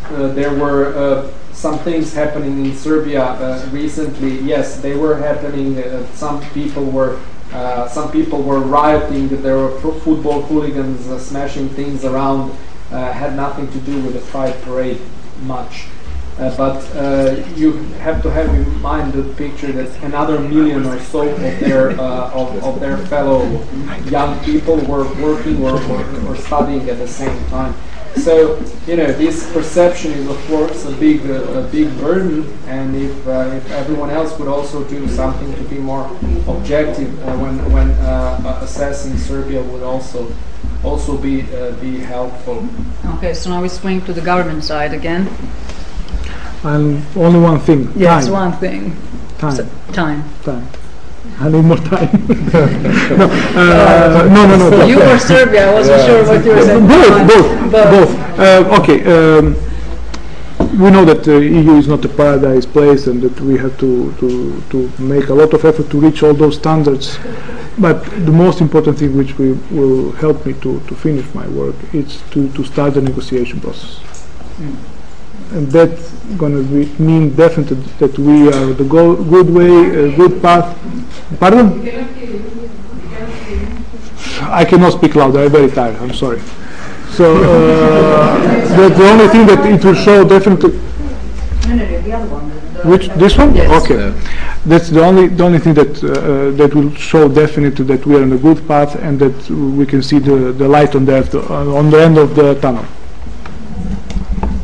there were some things happening in Serbia uh, recently. Yes, they were happening. Uh, some people were uh, some people were rioting. There were fo- football hooligans uh, smashing things around. Uh, had nothing to do with the Pride parade much. Uh, but you have to have in mind the picture that another million or so of their of, of their fellow young people were working or, or, or studying at the same time. So you know this perception is of course a big uh, a big burden, and if uh, if everyone else would also do something to be more objective uh, when when uh, assessing Serbia would also also be uh, be helpful. Okay, so now we swing to the government side again. And only one thing. Yes, time. one thing. Time. So, time. time. I need more time. no, uh, no, no, no. You were Serbia. I wasn't sure what you were saying. Both, both, Both. both. Uh, okay. Um, we know that the EU is not a paradise place and that we have to, to, to make a lot of effort to reach all those standards. But the most important thing which we, will help me to, to finish my work is to, to start the negotiation process. And that's going to mean definitely that we are the go- good way, a good path. Pardon? I cannot speak louder. I'm very tired. I'm sorry. So uh, the, the only thing that it will show definitely. No, no, no, the other one. the- the- Which this one? Yes. Okay. That's the only the only thing that uh, uh, that will show definitely that we are on a good path and that we can see the, the light on the after, uh, on the end of the tunnel.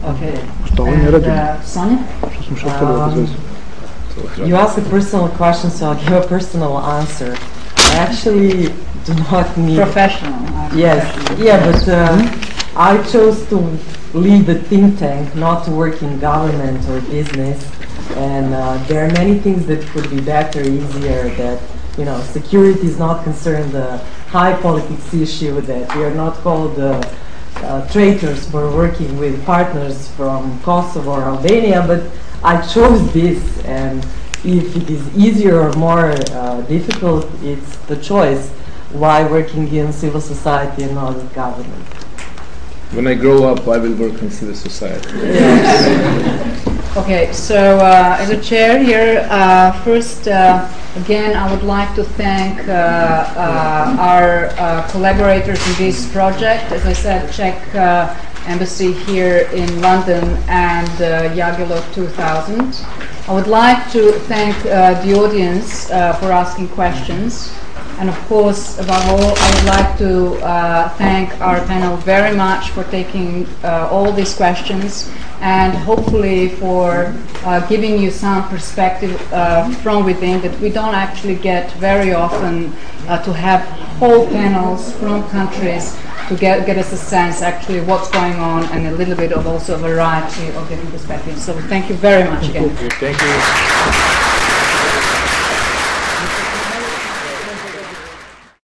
Okay. Što ovo ne And, radi? uh, Sonja? Što smo što htjeli bez veze? You asked a personal question, so I'll give a personal answer. I actually do not need. Professional. uh, Yes, professional. yeah, but uh, I chose to lead a think tank, not to work in government or business. And uh, there are many things that could be better, easier. That you know, security is not concerned the high politics issue. That we are not called uh, traitors were working with partners from Kosovo or Albania. But I chose this, and if it is easier or more uh, difficult, it's the choice. Why working in civil society and not in government? When I grow up, I will work in civil society. Okay, so uh, as a chair here, uh, first, uh, again, I would like to thank uh, uh, our uh, collaborators in this project. As I said, Czech Embassy here in London and uh, Jagello 2000. I would like to thank the audience for asking questions. And of course, above all, I would like to uh, thank our panel very much for taking uh, all these questions and hopefully for uh, giving you some perspective uh, from within that we don't actually get very often uh, to have whole panels from countries to get, get us a sense actually what's going on and a little bit of also a variety of different perspectives. So thank you very much again. Thank you.